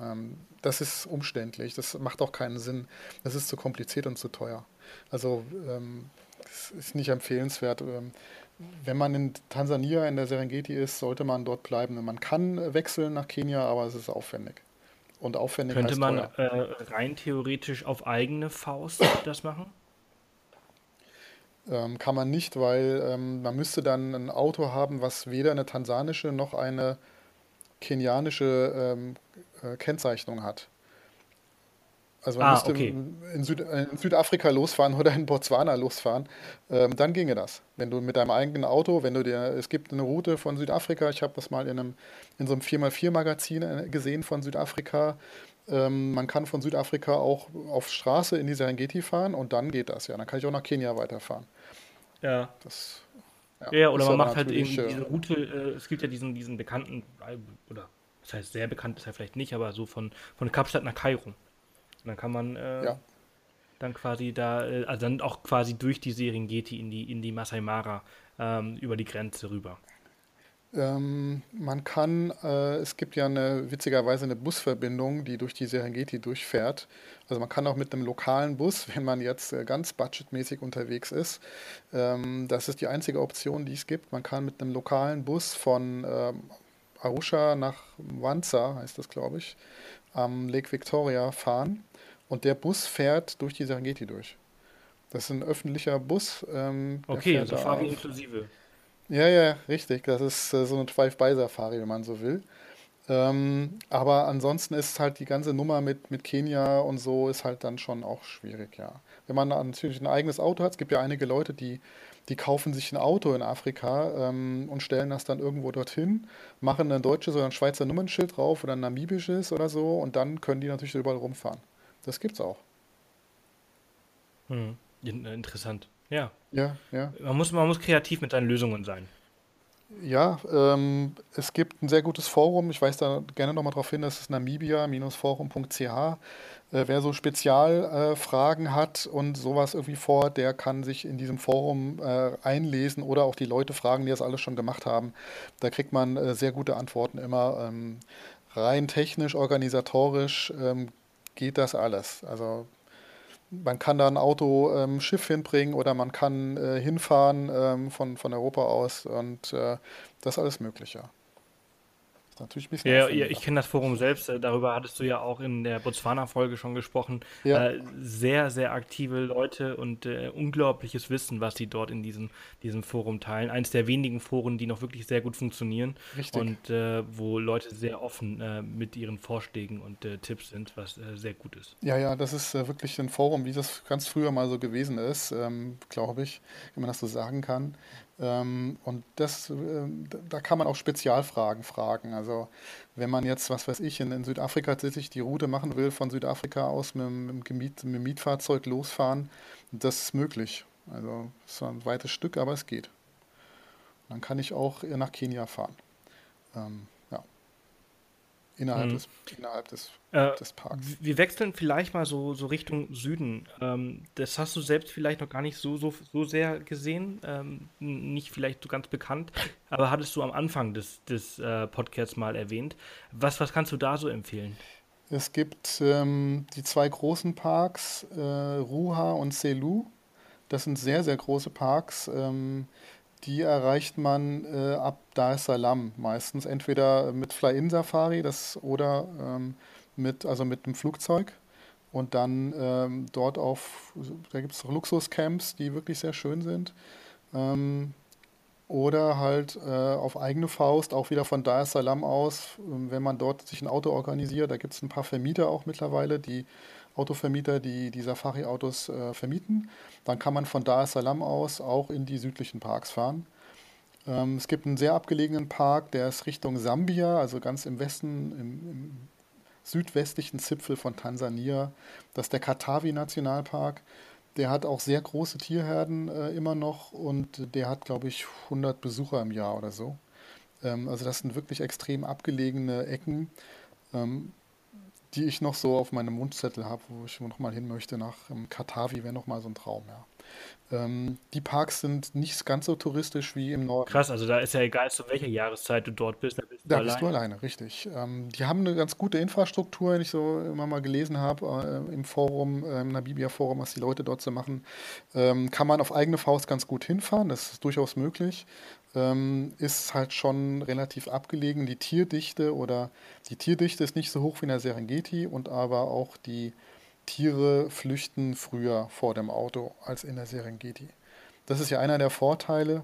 A: Ähm, das ist umständlich, das macht auch keinen Sinn. Das ist zu kompliziert und zu teuer. Also ähm, es ist nicht empfehlenswert. Ähm, wenn man in Tansania in der Serengeti ist, sollte man dort bleiben. Man kann wechseln nach Kenia, aber es ist aufwendig. Und aufwendig
B: Könnte man äh, rein theoretisch auf eigene Faust das machen?
A: Ähm, kann man nicht, weil ähm, man müsste dann ein Auto haben, was weder eine tansanische noch eine kenianische ähm, äh, Kennzeichnung hat. Also man ah, müsste okay. in, Süd, in, Südafrika losfahren oder in Botswana losfahren. Ähm, dann ginge das. Wenn du mit deinem eigenen Auto, wenn du dir, es gibt eine Route von Südafrika, ich habe das mal in, einem, in so einem 4x4-Magazin äh, gesehen von Südafrika. Ähm, man kann von Südafrika auch auf Straße in die Serengeti fahren und dann geht das ja. Dann kann ich auch nach Kenia weiterfahren.
B: Ja. Das, ja, ja oder man macht halt eben diese äh, Route, äh, es gibt ja diesen, diesen bekannten, oder das heißt sehr bekannt ist er vielleicht nicht, aber so von, von Kapstadt nach Kairo. Und dann kann man äh, ja. dann quasi da, äh, also dann auch quasi durch die Serengeti in die, in die Masai Mara ähm, über die Grenze rüber.
A: Ähm, man kann, äh, es gibt ja eine, witzigerweise eine Busverbindung, die durch die Serengeti durchfährt. Also man kann auch mit einem lokalen Bus, wenn man jetzt äh, ganz budgetmäßig unterwegs ist, ähm, das ist die einzige Option, die es gibt. Man kann mit einem lokalen Bus von ähm, Arusha nach Wanza, heißt das glaube ich, am Lake Victoria fahren und der Bus fährt durch die Serengeti durch. Das ist ein öffentlicher Bus.
B: Ähm, okay, Safari inklusive.
A: Ja, ja, richtig. Das ist äh, so eine Drive-by-Safari, wenn man so will. Ähm, aber ansonsten ist halt die ganze Nummer mit, mit Kenia und so ist halt dann schon auch schwierig, ja. Wenn man natürlich ein eigenes Auto hat, es gibt ja einige Leute, die, die kaufen sich ein Auto in Afrika ähm, und stellen das dann irgendwo dorthin, machen ein deutsches oder ein Schweizer Nummernschild drauf oder ein namibisches oder so und dann können die natürlich überall rumfahren. Das gibt's auch.
B: Hm. Interessant. Ja.
A: Ja, ja.
B: Man muss, man muss kreativ mit seinen Lösungen sein.
A: Ja, ähm, es gibt ein sehr gutes Forum. Ich weise da gerne nochmal darauf hin, das ist namibia-forum.ch. Äh, wer so Spezialfragen äh, hat und sowas irgendwie vor, der kann sich in diesem Forum äh, einlesen oder auch die Leute fragen, die das alles schon gemacht haben. Da kriegt man äh, sehr gute Antworten immer. Ähm, rein technisch, organisatorisch ähm, geht das alles. Also man kann da ein Auto, ähm, Schiff hinbringen oder man kann äh, hinfahren ähm, von, von Europa aus und äh, das ist alles Mögliche
B: ist natürlich ein bisschen. Ja, ja ich kenne das Forum selbst. Äh, darüber hattest du ja auch in der Botswana-Folge schon gesprochen. Ja. Äh, sehr, sehr aktive Leute und äh, unglaubliches Wissen, was sie dort in diesem, diesem Forum teilen. Eines der wenigen Foren, die noch wirklich sehr gut funktionieren. Richtig. Und äh, wo Leute sehr offen äh, mit ihren Vorschlägen und äh, Tipps sind, was sehr gut ist.
A: Ja, ja, das ist wirklich ein Forum, wie das ganz früher mal so gewesen ist, ähm, glaube ich, wenn man das so sagen kann. Ähm, und das, äh, da kann man auch Spezialfragen fragen. Also wenn man jetzt, was weiß ich, in, in Südafrika sich die Route machen will, von Südafrika aus mit, mit, mit dem Mietfahrzeug losfahren, das ist möglich. Also es ist ein weites Stück, aber es geht. Dann kann ich auch nach Kenia fahren. Ähm, Innerhalb, mhm. des, innerhalb des, äh, des Parks.
B: Wir wechseln vielleicht mal so, so Richtung Süden. Ähm, das hast du selbst vielleicht noch gar nicht so, so, so sehr gesehen, ähm, nicht vielleicht so ganz bekannt, aber hattest du am Anfang des, des äh, Podcasts mal erwähnt. Was, was kannst du da so empfehlen?
A: Es gibt ähm, die zwei großen Parks, äh, Ruha und Selu. Das sind sehr, sehr große Parks. Ähm, die erreicht man äh, ab Dar es Salaam meistens. Entweder mit Fly-In-Safari oder ähm, mit, also mit dem Flugzeug. Und dann ähm, dort auf, da gibt es Luxuscamps, die wirklich sehr schön sind. Ähm, oder halt äh, auf eigene Faust, auch wieder von Dar es Salaam aus, wenn man dort sich ein Auto organisiert. Da gibt es ein paar Vermieter auch mittlerweile, die Autovermieter, die die Safari-Autos äh, vermieten. Dann kann man von Dar es Salaam aus auch in die südlichen Parks fahren. Ähm, es gibt einen sehr abgelegenen Park, der ist Richtung Sambia, also ganz im Westen, im, im südwestlichen Zipfel von Tansania. Das ist der Katavi-Nationalpark. der hat auch sehr große Tierherden äh, immer noch und der hat, glaube ich, 100 Besucher im Jahr oder so. Ähm, also das sind wirklich extrem abgelegene Ecken, ähm, die ich noch so auf meinem Mundzettel habe, wo ich noch mal hin möchte. Nach ähm, Katavi wäre noch mal so ein Traum, ja. Ähm, die Parks sind nicht ganz so touristisch wie im Norden.
B: Krass, also da ist ja egal, zu welcher Jahreszeit du dort bist.
A: Da bist du, da allein. bist du alleine, richtig. Ähm, die haben eine ganz gute Infrastruktur, wenn ich so immer mal gelesen habe äh, im Forum, äh, im Namibia-Forum, was die Leute dort so machen. Ähm, kann man auf eigene Faust ganz gut hinfahren, das ist durchaus möglich. Ähm, ist halt schon relativ abgelegen. Die Tierdichte oder die Tierdichte ist nicht so hoch wie in der Serengeti und aber auch die Tiere flüchten früher vor dem Auto als in der Serengeti. Das ist ja einer der Vorteile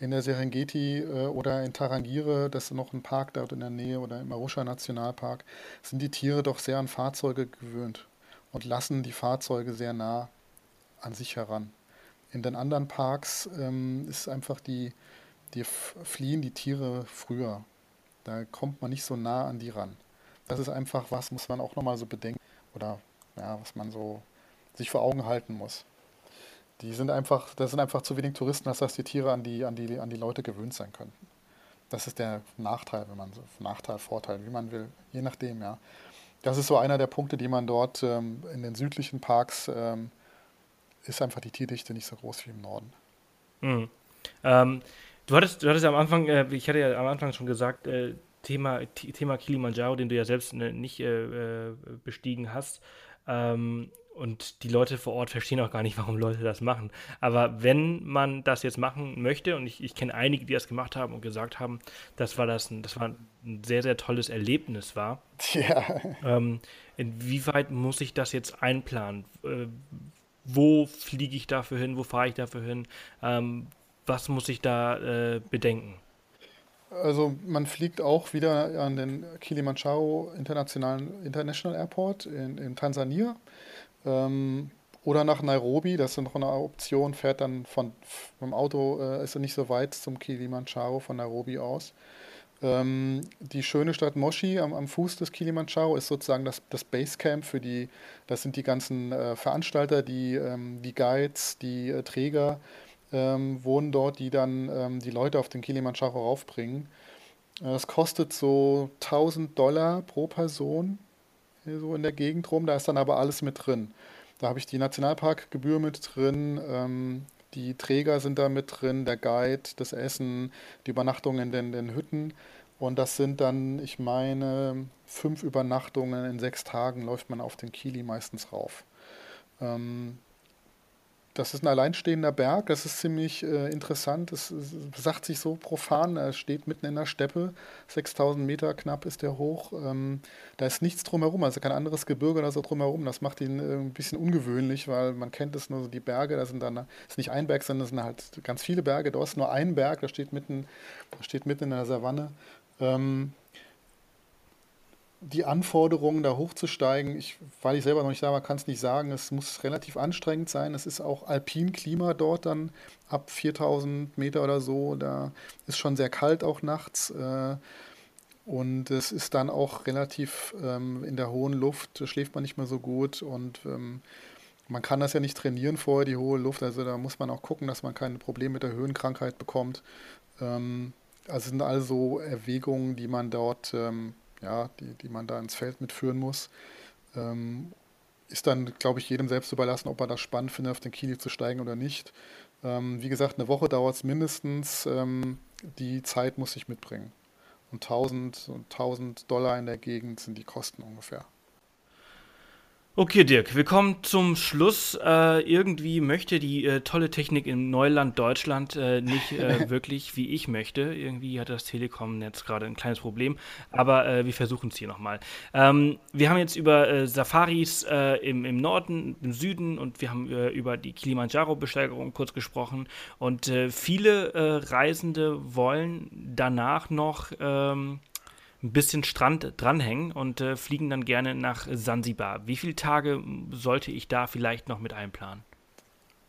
A: in der Serengeti äh, oder in Tarangire, das ist noch ein Park dort in der Nähe oder im Arusha Nationalpark, sind die Tiere doch sehr an Fahrzeuge gewöhnt und lassen die Fahrzeuge sehr nah an sich heran. In den anderen Parks ähm, ist einfach die, die fliehen die Tiere früher. Da kommt man nicht so nah an die ran. Das ist einfach was, muss man auch nochmal so bedenken oder ja, was man so sich vor Augen halten muss. Die sind einfach, da sind einfach zu wenig Touristen, als dass die Tiere an die, an die, an die Leute gewöhnt sein könnten. Das ist der Nachteil, wenn man so, Nachteil, Vorteil, wie man will, je nachdem, ja. Das ist so einer der Punkte, die man dort ähm, in den südlichen Parks ähm, ist einfach die Tierdichte nicht so groß wie im Norden.
B: Mhm. Ähm, du hattest, du hattest am Anfang, äh, ich hatte ja am Anfang schon gesagt, äh, Thema, Thema Kilimanjaro, den du ja selbst ne, nicht äh, äh bestiegen hast. Ähm, und die Leute vor Ort verstehen auch gar nicht, <laughs> warum Leute das machen. Aber wenn man das jetzt machen möchte, und ich, ich kenne einige, die das gemacht haben und gesagt haben, dass war das ein, das war ein sehr, sehr tolles Erlebnis war. Ja. Ähm, inwieweit muss ich das jetzt einplanen? Äh, wo fliege ich dafür hin? Wo fahre ich dafür hin? Ähm, was muss ich da äh, bedenken?
A: Also man fliegt auch wieder an den Kilimanjaro Internationalen International Airport in, in Tansania ähm, oder nach Nairobi. Das ist noch eine Option. Fährt dann von vom Auto äh, ist nicht so weit zum Kilimanjaro von Nairobi aus. Ähm, die schöne Stadt Moshi am, am, Fuß des Kilimanjaro ist sozusagen das, das Basecamp für die. Das sind die ganzen äh, Veranstalter, die ähm, die Guides, die äh, Träger ähm, wohnen dort, die dann ähm, die Leute auf den Kilimanjaro raufbringen. Das kostet so 1000 Dollar pro Person, so in der Gegend rum. Da ist dann aber alles mit drin. Da habe ich die Nationalparkgebühr mit drin, ähm, die Träger sind da mit drin, der Guide, das Essen, die Übernachtung in den, den Hütten. Und das sind dann, ich meine, fünf Übernachtungen in sechs Tagen läuft man auf den Kili meistens rauf. Ähm, das ist ein alleinstehender Berg, das ist ziemlich äh, interessant. Es, es, sagt sich so profan, er steht mitten in der Steppe, 6000 Meter knapp ist er hoch. Ähm, da ist nichts drumherum, also kein anderes Gebirge oder so drumherum. Das macht ihn äh, ein bisschen ungewöhnlich, weil man kennt es nur so die Berge, da sind dann, ist nicht ein Berg, sondern es sind halt ganz viele Berge. Da ist nur ein Berg, der steht mitten, der steht mitten in der Savanne. Ähm, die Anforderungen, da hochzusteigen, ich, weil ich selber noch nicht da war, kann es nicht sagen. Es muss relativ anstrengend sein. Es ist auch Alpinklima dort dann ab 4000 Meter oder so. Da ist schon sehr kalt auch nachts. Äh, und es ist dann auch relativ ähm, in der hohen Luft, schläft man nicht mehr so gut. Und ähm, man kann das ja nicht trainieren vorher, die hohe Luft. Also da muss man auch gucken, dass man keine Probleme mit der Höhenkrankheit bekommt. Ähm, also sind also Erwägungen, die man dort ja, die, die man da ins Feld mitführen muss. Ähm, ist dann, glaube ich, jedem selbst überlassen, ob er das spannend findet, auf den Kili zu steigen oder nicht. Ähm, wie gesagt, eine Woche dauert es mindestens. Ähm, die Zeit muss ich mitbringen. Und 1000, 1000 Dollar in der Gegend sind die Kosten ungefähr.
B: Okay, Dirk, wir kommen zum Schluss. Äh, irgendwie möchte die äh, tolle Technik im Neuland Deutschland äh, nicht äh, <laughs> wirklich, wie ich möchte. Irgendwie hat das Telekom-Netz gerade ein kleines Problem, aber äh, wir versuchen es hier nochmal. Ähm, wir haben jetzt über äh, Safaris im, im Norden, im Süden und wir haben über die Kilimanjaro-Besteigerung kurz gesprochen. Und viele Reisende wollen danach noch. Ähm, ein bisschen Strand dranhängen und äh, fliegen dann gerne nach Sansibar. Wie viele Tage sollte ich da vielleicht noch mit einplanen?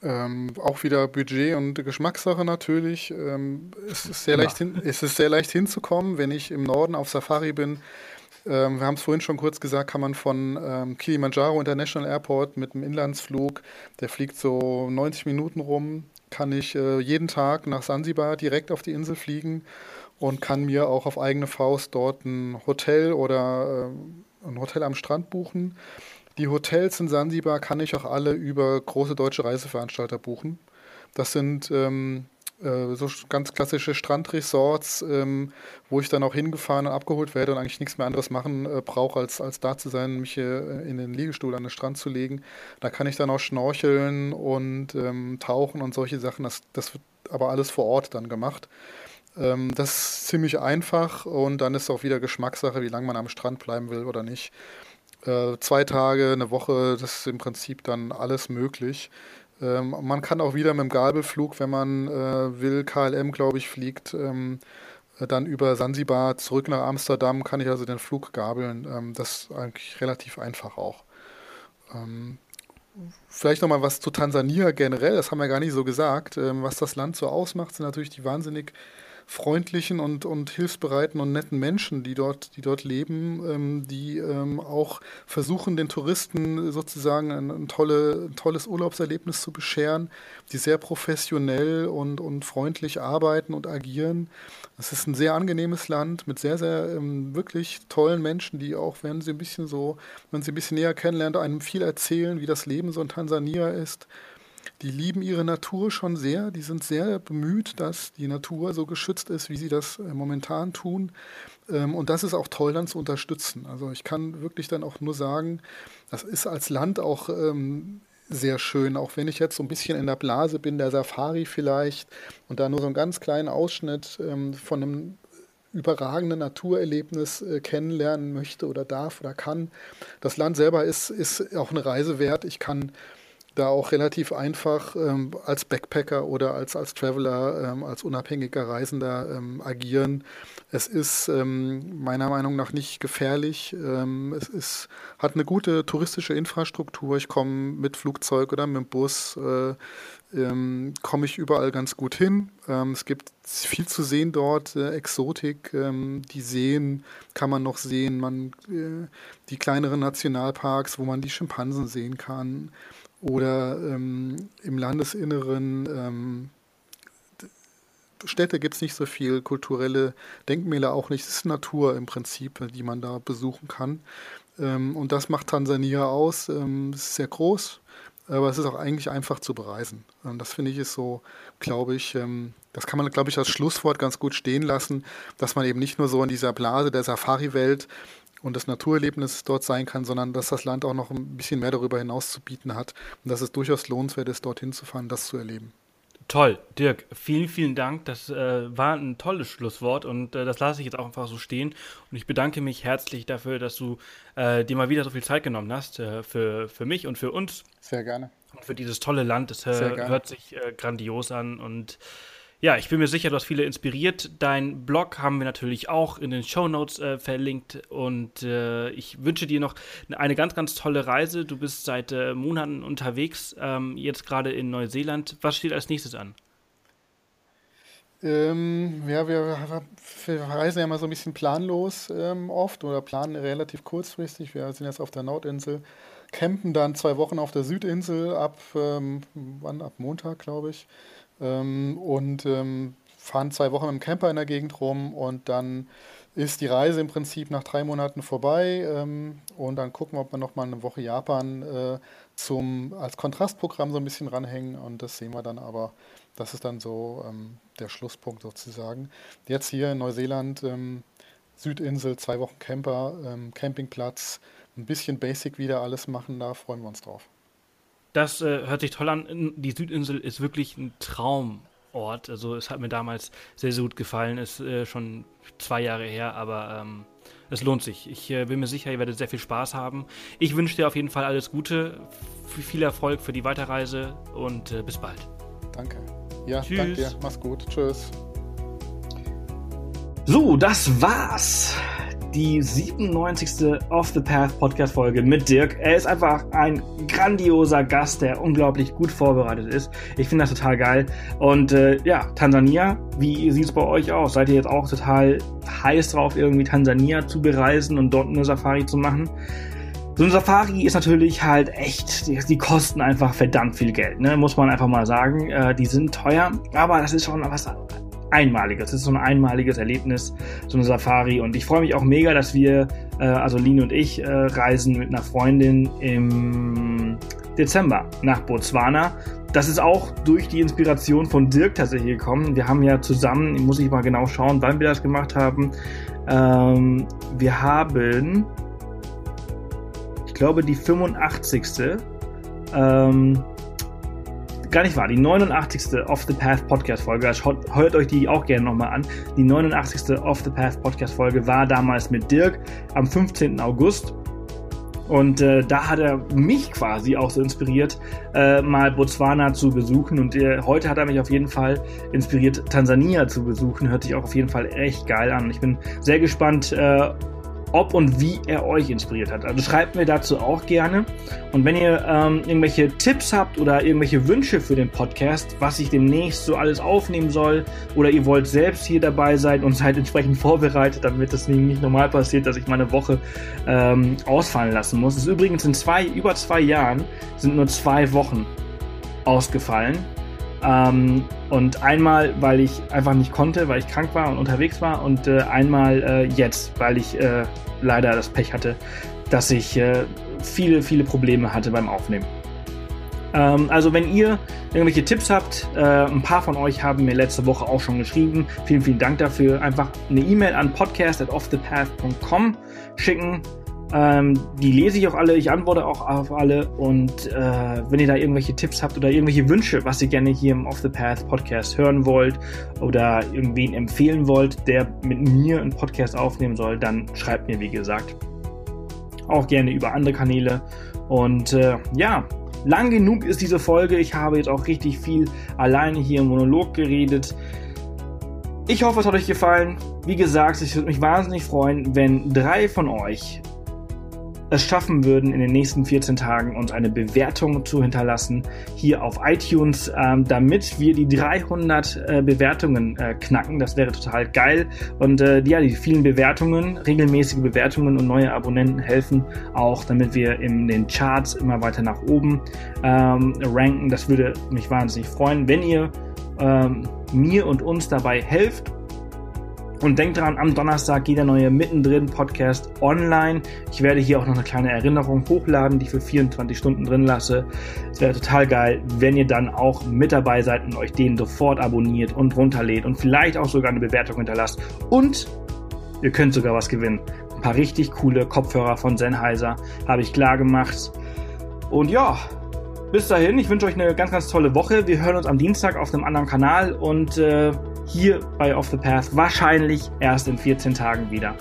A: Ähm, auch wieder Budget und Geschmackssache natürlich. Ähm, es, ist sehr leicht hin, es ist sehr leicht hinzukommen. Wenn ich im Norden auf Safari bin, Ähm, wir haben es vorhin schon kurz gesagt, kann man von ähm, Kilimanjaro International Airport mit einem Inlandsflug, der fliegt so 90 Minuten rum, kann ich äh, jeden Tag nach Sansibar direkt auf die Insel fliegen und kann mir auch auf eigene Faust dort ein Hotel oder äh, ein Hotel am Strand buchen. Die Hotels in Sansibar kann ich auch alle über große deutsche Reiseveranstalter buchen. Das sind ähm, äh, so ganz klassische Strandresorts, ähm, wo ich dann auch hingefahren und abgeholt werde und eigentlich nichts mehr anderes machen äh, brauche, als, als da zu sein, mich äh, in den Liegestuhl an den Strand zu legen. Da kann ich dann auch schnorcheln und ähm, tauchen und solche Sachen. Das, das wird aber alles vor Ort dann gemacht. Ähm, das ist ziemlich einfach und dann ist auch wieder Geschmackssache, wie lange man am Strand bleiben will oder nicht. Äh, zwei Tage, eine Woche, das ist im Prinzip dann alles möglich. Ähm, man kann auch wieder mit dem Gabelflug, wenn man äh, will, KLM, glaube ich, fliegt, ähm, dann über Sansibar zurück nach Amsterdam, kann ich also den Flug gabeln. Ähm, das ist eigentlich relativ einfach auch. Ähm, vielleicht nochmal was zu Tansania generell, das haben wir gar nicht so gesagt. Ähm, was das Land so ausmacht, sind natürlich die wahnsinnig freundlichen und, und hilfsbereiten und netten Menschen, die dort, die dort leben, ähm, die ähm, auch versuchen, den Touristen sozusagen ein, ein, tolle, ein tolles Urlaubserlebnis zu bescheren, die sehr professionell und, und freundlich arbeiten und agieren. Es ist ein sehr angenehmes Land mit sehr, sehr ähm, wirklich tollen Menschen, die auch, wenn sie ein bisschen so, wenn sie ein bisschen näher kennenlernt, einem viel erzählen, wie das Leben so in Tansania ist die lieben ihre Natur schon sehr. Die sind sehr bemüht, dass die Natur so geschützt ist, wie sie das äh, momentan tun. Ähm, und das ist auch toll dann zu unterstützen. Also ich kann wirklich dann auch nur sagen, das ist als Land auch ähm, sehr schön, auch wenn ich jetzt so ein bisschen in der Blase bin, der Safari vielleicht, und da nur so einen ganz kleinen Ausschnitt ähm, von einem überragenden Naturerlebnis äh, kennenlernen möchte oder darf oder kann. Das Land selber ist, ist auch eine Reise wert. Ich kann da auch relativ einfach ähm, als Backpacker oder als, als Traveler, ähm, als unabhängiger Reisender ähm, agieren. Es ist ähm, meiner Meinung nach nicht gefährlich. Ähm, es ist, hat eine gute touristische Infrastruktur. Ich komme mit Flugzeug oder mit dem Bus, äh, ähm, komme ich überall ganz gut hin. es gibt viel zu sehen dort, äh, Exotik, die Seen kann man noch sehen, man, äh, die kleineren Nationalparks, wo man die Schimpansen sehen kann. Oder ähm, im Landesinneren ähm, Städte gibt es nicht so viel, kulturelle Denkmäler auch nicht. Es ist Natur im Prinzip, die man da besuchen kann. Ähm, und das macht Tansania aus. Ähm, es ist sehr groß, aber es ist auch eigentlich einfach zu bereisen. Das finde ich ist so, glaube ich, ähm, das kann man, glaube ich, als Schlusswort ganz gut stehen lassen, dass man eben nicht nur so in dieser Blase der Safari-Welt und das Naturerlebnis dort sein kann, sondern dass das Land auch noch ein bisschen mehr darüber hinaus zu bieten hat und dass es durchaus lohnenswert ist, dorthin zu fahren, das zu erleben.
B: Toll, Dirk, vielen, vielen Dank. Das äh, war ein tolles Schlusswort und äh, das lasse ich jetzt auch einfach so stehen. Und ich bedanke mich herzlich dafür, dass du äh, dir mal wieder so viel Zeit genommen hast äh, für, für mich und für uns.
A: Sehr gerne.
B: Und für dieses tolle Land. Das äh, hört sich äh, grandios an und ja, ich bin mir sicher, du hast viele inspiriert. Dein Blog haben wir natürlich auch in den Show Notes äh, verlinkt und äh, ich wünsche dir noch eine ganz, ganz tolle Reise. Du bist seit äh, Monaten unterwegs, ähm, jetzt gerade in Neuseeland. Was steht als nächstes an?
A: Ähm, ja, wir, wir, reisen ja immer so ein bisschen planlos ähm, oft oder planen relativ kurzfristig. Wir sind jetzt auf der Nordinsel, campen dann zwei Wochen auf der Südinsel ab, ähm, wann? Ab Montag, glaube ich ähm, und ähm, fahren zwei Wochen im Camper in der Gegend rum und dann ist die Reise im Prinzip nach drei Monaten vorbei ähm, und dann gucken wir, ob wir nochmal eine Woche Japan äh, zum, als Kontrastprogramm so ein bisschen ranhängen und das sehen wir dann aber, das ist dann so ähm, der Schlusspunkt sozusagen. Jetzt hier in Neuseeland, ähm, Südinsel, zwei Wochen Camper, ähm, Campingplatz, ein bisschen Basic wieder alles machen, da freuen wir uns drauf.
B: Das äh, hört sich toll an. Die Südinsel ist wirklich ein Traumort. Also es hat mir damals sehr, sehr gut gefallen. Ist äh, schon zwei Jahre her, aber ähm, es lohnt sich. Ich äh, bin mir sicher, ihr werdet sehr viel Spaß haben. Ich wünsche dir auf jeden Fall alles Gute, viel Erfolg für die Weiterreise und äh, bis bald.
A: Danke. Ja, Tschüss. danke dir. Mach's gut. Tschüss.
D: So, das war's
B: die 97. Off the Path Podcast Folge mit Dirk. Er ist einfach ein grandioser Gast, der unglaublich gut vorbereitet ist. Ich finde das total geil. Und äh, ja, Tansania, wie sieht es bei euch aus? Seid ihr jetzt auch total heiß drauf, irgendwie Tansania zu bereisen und dort eine Safari zu machen? So ein Safari ist natürlich halt echt, die, die, kosten einfach verdammt viel Geld, ne? muss man einfach mal sagen. Äh, die sind teuer, aber das ist schon was Einmaliges. Das ist so ein einmaliges Erlebnis, so eine Safari. Und ich freue mich auch mega, dass wir, äh, also Lin und ich, äh, reisen mit einer Freundin im Dezember nach Botswana. Das ist auch durch die Inspiration von Dirk tatsächlich gekommen. Wir haben ja zusammen, muss ich mal genau schauen, wann wir das gemacht haben. Ähm, wir haben, ich glaube, die 85. Ähm, gar nicht wahr, die 89. Off the Path Podcast Folge, also hört euch die auch gerne nochmal an. Die 89. Off the Path Podcast Folge war damals mit Dirk am 15. August. Und äh, da hat er mich quasi auch so inspiriert, äh, mal Botswana zu besuchen. Und äh, heute hat er mich auf jeden Fall inspiriert, Tansania zu besuchen. Hört sich auch auf jeden Fall echt geil an. Ich bin sehr gespannt, äh, ob und wie er euch inspiriert hat. Also schreibt mir dazu auch gerne. Und wenn ihr ähm, irgendwelche Tipps habt oder irgendwelche Wünsche für den Podcast, was ich demnächst so alles aufnehmen soll, oder ihr wollt selbst hier dabei sein und seid entsprechend vorbereitet, damit das nicht normal passiert, dass ich meine Woche ähm, ausfallen lassen muss. Es ist übrigens in zwei, über zwei Jahren sind nur zwei Wochen ausgefallen. Ähm, und einmal, weil ich einfach nicht konnte, weil ich krank war und unterwegs war. Und äh, einmal äh, jetzt, weil ich äh, leider das Pech hatte, dass ich äh, viele, viele Probleme hatte beim Aufnehmen. Ähm, also wenn ihr irgendwelche Tipps habt, äh, ein paar von euch haben mir letzte Woche auch schon geschrieben. Vielen, vielen Dank dafür. Einfach eine E-Mail an podcast.offthepath.com schicken ähm, die lese ich auch alle, ich antworte auch auf alle und äh, wenn ihr da irgendwelche Tipps habt oder irgendwelche Wünsche, was ihr gerne hier im Off the Path Podcast hören wollt oder irgendwen empfehlen wollt, der mit mir einen Podcast aufnehmen soll, dann schreibt mir, wie gesagt, auch gerne über andere Kanäle und äh, ja, lang genug ist diese Folge. Ich habe jetzt auch richtig viel alleine hier im Monolog geredet. Ich hoffe, es hat euch gefallen. Wie gesagt, ich würde mich wahnsinnig freuen, wenn drei von euch es schaffen würden, in den nächsten 14 Tagen uns eine Bewertung zu hinterlassen hier auf iTunes, ähm, damit wir die 300 äh, Bewertungen äh, knacken. Das wäre total geil. Und äh, ja, die vielen Bewertungen, regelmäßige Bewertungen und neue Abonnenten helfen auch, damit wir in den Charts immer weiter nach oben ähm, ranken. Das würde mich wahnsinnig freuen, wenn ihr ähm, mir und uns dabei helft und denkt dran, am Donnerstag geht der neue Mittendrin Podcast online. Ich werde hier auch noch eine kleine Erinnerung hochladen, die ich für 24 Stunden drin lasse. Es wäre total geil, wenn ihr dann auch mit dabei seid und euch den sofort abonniert und runterlädt und vielleicht auch sogar eine Bewertung hinterlasst. Und ihr könnt sogar was gewinnen. Ein paar richtig coole Kopfhörer von Sennheiser habe ich klar gemacht. Und ja, bis dahin, ich wünsche euch eine ganz, ganz tolle Woche. Wir hören uns am Dienstag auf einem anderen Kanal und äh, hier bei Off the Path wahrscheinlich erst in 14 Tagen wieder.